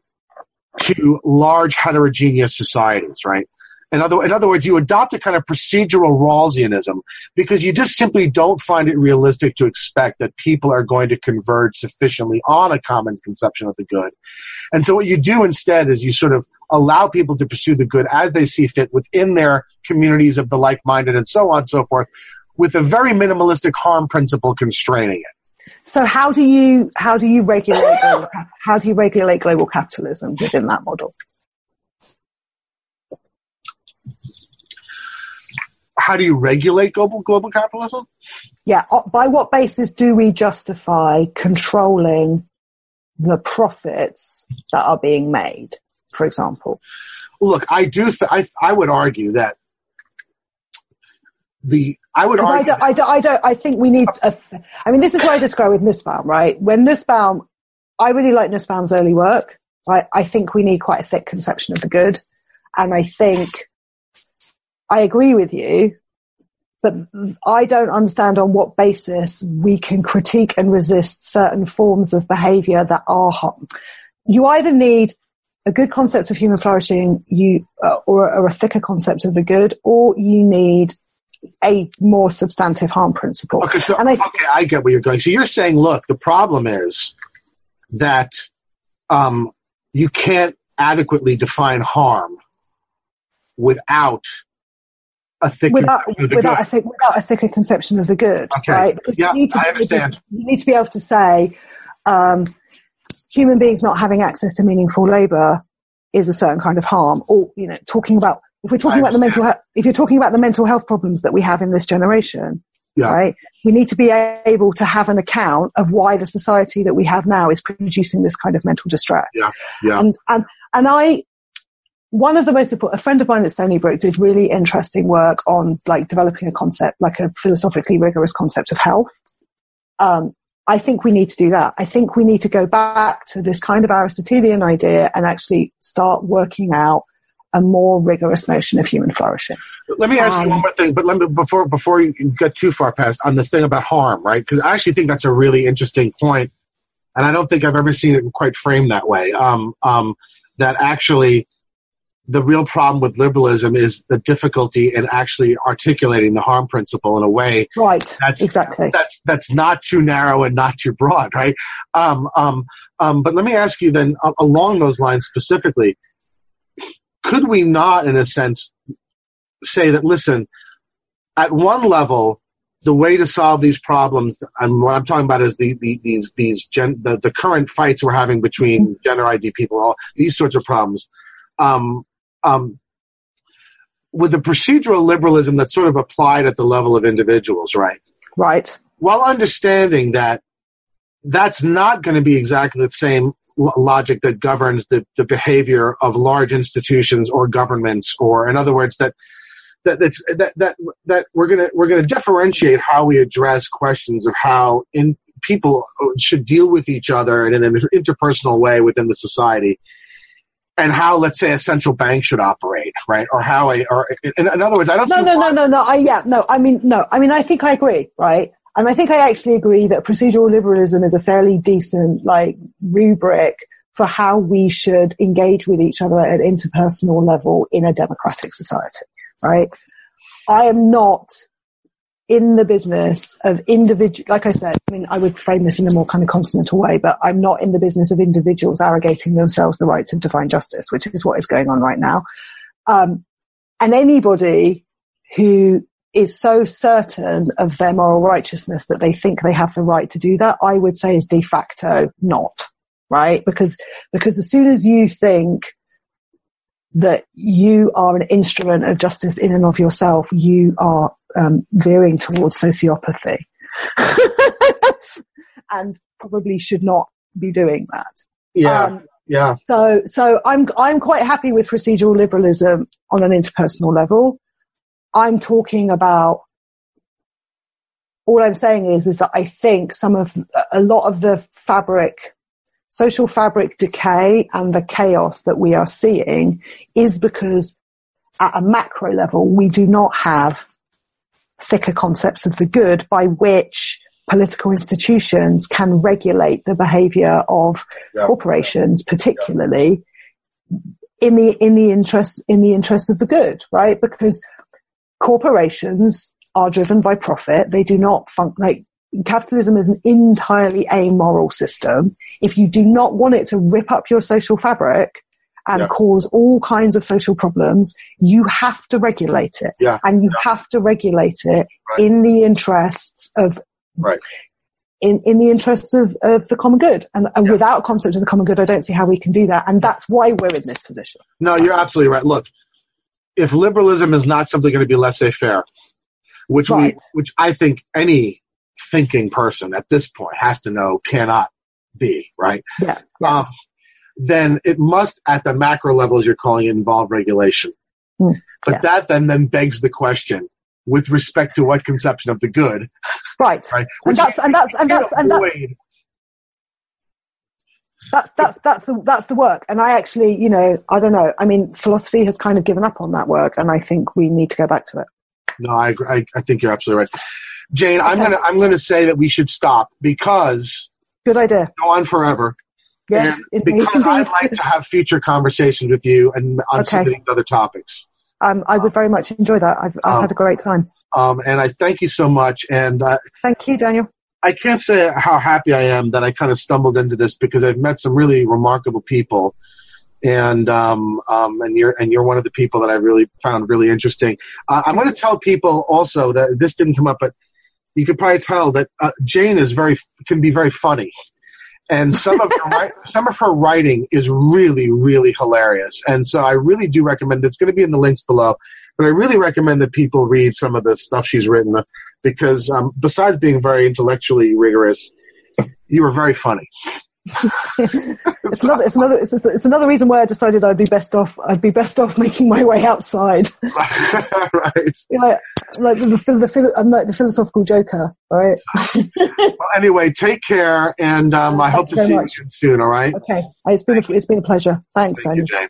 to large heterogeneous societies, right? In other, in other words, you adopt a kind of procedural Rawlsianism because you just simply don't find it realistic to expect that people are going to converge sufficiently on a common conception of the good. And so what you do instead is you sort of allow people to pursue the good as they see fit within their communities of the like-minded and so on and so forth with a very minimalistic harm principle constraining it. So how do you how do you regulate global, how do you regulate global capitalism within that model? How do you regulate global, global capitalism? Yeah, by what basis do we justify controlling the profits that are being made? For example, Look, I do, th- I, I would argue that the, I would 'Cause I argue, don't, I don't, I don't, I think we need a, I mean, this is what I describe with Nussbaum, right? When Nussbaum, I really like Nussbaum's early work. I, I think we need quite a thick conception of the good. And I think I agree with you, but I don't understand on what basis we can critique and resist certain forms of behavior that are harm. You either need a good concept of human flourishing, you, uh, or, or a thicker concept of the good, or you need a more substantive harm principle. okay, so, and I- okay, I get where you're going. So you're saying, look, the problem is that, um, you can't adequately define harm without a thick Without, without. I think, without a thicker conception of the good, Okay. right? Because Yeah, you need to I be able to- understand. you need to be able to say, um, human beings not having access to meaningful labour is a certain kind of harm. Or, you know, talking about, if we're talking about the mental health, if you're talking about the mental health problems that we have in this generation, Yeah. right? We need to be able to have an account of why the society that we have now is producing this kind of mental distress. Yeah, yeah. And, and, and I, one of the most important, a friend of mine at Stony Brook did really interesting work on like developing a concept, like a philosophically rigorous concept of health. Um, I think we need to do that. I think we need to go back to this kind of Aristotelian idea and actually start working out a more rigorous notion of human flourishing. Let me ask Um, you one more thing, but let me before before you get too far past on the thing about harm, right? Because I actually think that's a really interesting point, and I don't think I've ever seen it quite framed that way. Um, um, that actually, the real problem with liberalism is the difficulty in actually articulating the harm principle in a way Right. That's- exactly. that's that's not too narrow and not too broad, right? Um, um, um, but let me ask you then, a- along those lines specifically, could we not, in a sense, say that listen, at one level, the way to solve these problems, and what I'm talking about is the, the these these gen, the, the current fights we're having between gender ID people, all these sorts of problems. Um, um, with the procedural liberalism that's sort of applied at the level of individuals, right? Right. while understanding that that's not going to be exactly the same lo- logic that governs the, the behavior of large institutions or governments, or in other words, that that that's, that that that we're gonna we're gonna differentiate how we address questions of how in people should deal with each other in an interpersonal way within the society. And how, let's say, a central bank should operate, right? Or how a, or in, in other words, I don't No, no, why- no, no, no. I, yeah, no, I mean, no, I mean, I think I agree, right? And I think I actually agree that procedural liberalism is a fairly decent, like, rubric for how we should engage with each other at an interpersonal level in a democratic society, right? I am not in the business of individual, like I said, I mean, I would frame this in a more kind of continental way, but I'm not in the business of individuals arrogating themselves the rights of divine justice, which is what is going on right now. Um, and anybody who is so certain of their moral righteousness that they think they have the right to do that, I would say is de facto not, right? Because, because as soon as you think that you are an instrument of justice in and of yourself, you are um, veering towards sociopathy. (laughs) and probably should not be doing that. yeah, Um, yeah, so, so I'm, I'm quite happy with procedural liberalism on an interpersonal level. I'm talking about, all I'm saying is, is that I think some of, a lot of the fabric, social fabric decay and the chaos that we are seeing is because at a macro level, we do not have thicker concepts of the good by which political institutions can regulate the behavior of Yeah. corporations, particularly in the in the interest in the interest of the good, right? Because corporations are driven by profit. They do not fun- like capitalism is an entirely amoral system. If you do not want it to rip up your social fabric and Yeah. cause all kinds of social problems, you have to regulate it. Yeah. And you have to regulate it Right. in the interests of Right. in, in the interests of, of the common good. And, and Yeah. without a concept of the common good, I don't see how we can do that. And that's why we're in this position. No, you're absolutely right. Look, if liberalism is not simply going to be laissez-faire, which Right. we, which I think any thinking person at this point has to know cannot be, right? Yeah. yeah. Um, then it must, at the macro level, as you're calling it, involve regulation. Hmm. But Yeah. that then then begs the question, with respect to what conception of the good, right. right? And that's, and that's, and can't that's, and that's, that's, that's, that's the, that's the work. And I actually, you know, I don't know. I mean, philosophy has kind of given up on that work and I think we need to go back to it. No, I. I, I think you're absolutely right. Jane, I'm gonna I'm gonna say that we should stop because Good idea. go on forever. Yes. and indeed, because I'd like to have future conversations with you and on some of Okay. these other topics. Um, I would very much enjoy that. I've, I've Um, had a great time. Um, and I thank you so much. And uh, Thank you, Daniel. I can't say how happy I am that I kind of stumbled into this because I've met some really remarkable people, and um, um, and you're and you're one of the people that I really found really interesting. Uh, I'm going to tell people also that this didn't come up, but you could probably tell that uh, Jane is very can be very funny, and some of her (laughs) some of her writing is really really hilarious. And so I really do recommend. It's going to be in the links below, but I really recommend that people read some of the stuff she's written because um, besides being very intellectually rigorous, you are very funny. (laughs) It's another, it's another, it's, it's another reason why I decided I'd be best off, I'd be best off making my way outside. (laughs) right. (laughs) You know, like the, the, the, I'm like the philosophical joker, right? well, anyway, take care, and um, I hope to see much. you soon. All right. Okay, it's been a, it's been a pleasure. Thanks, Thank Daniel.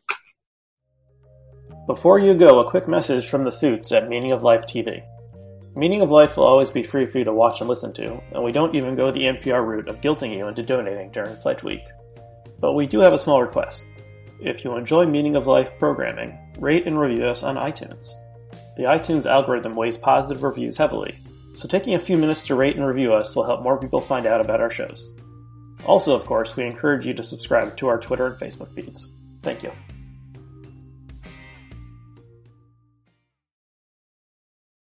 You, Before you go, a quick message from the suits at Meaning of Life TV. Meaning of Life will always be free for you to watch and listen to, and we don't even go the NPR route of guilting you into donating during Pledge Week. But we do have a small request. If you enjoy Meaning of Life programming, rate and review us on iTunes. The iTunes algorithm weighs positive reviews heavily, so taking a few minutes to rate and review us will help more people find out about our shows. Also, of course, we encourage you to subscribe to our Twitter and Facebook feeds. Thank you.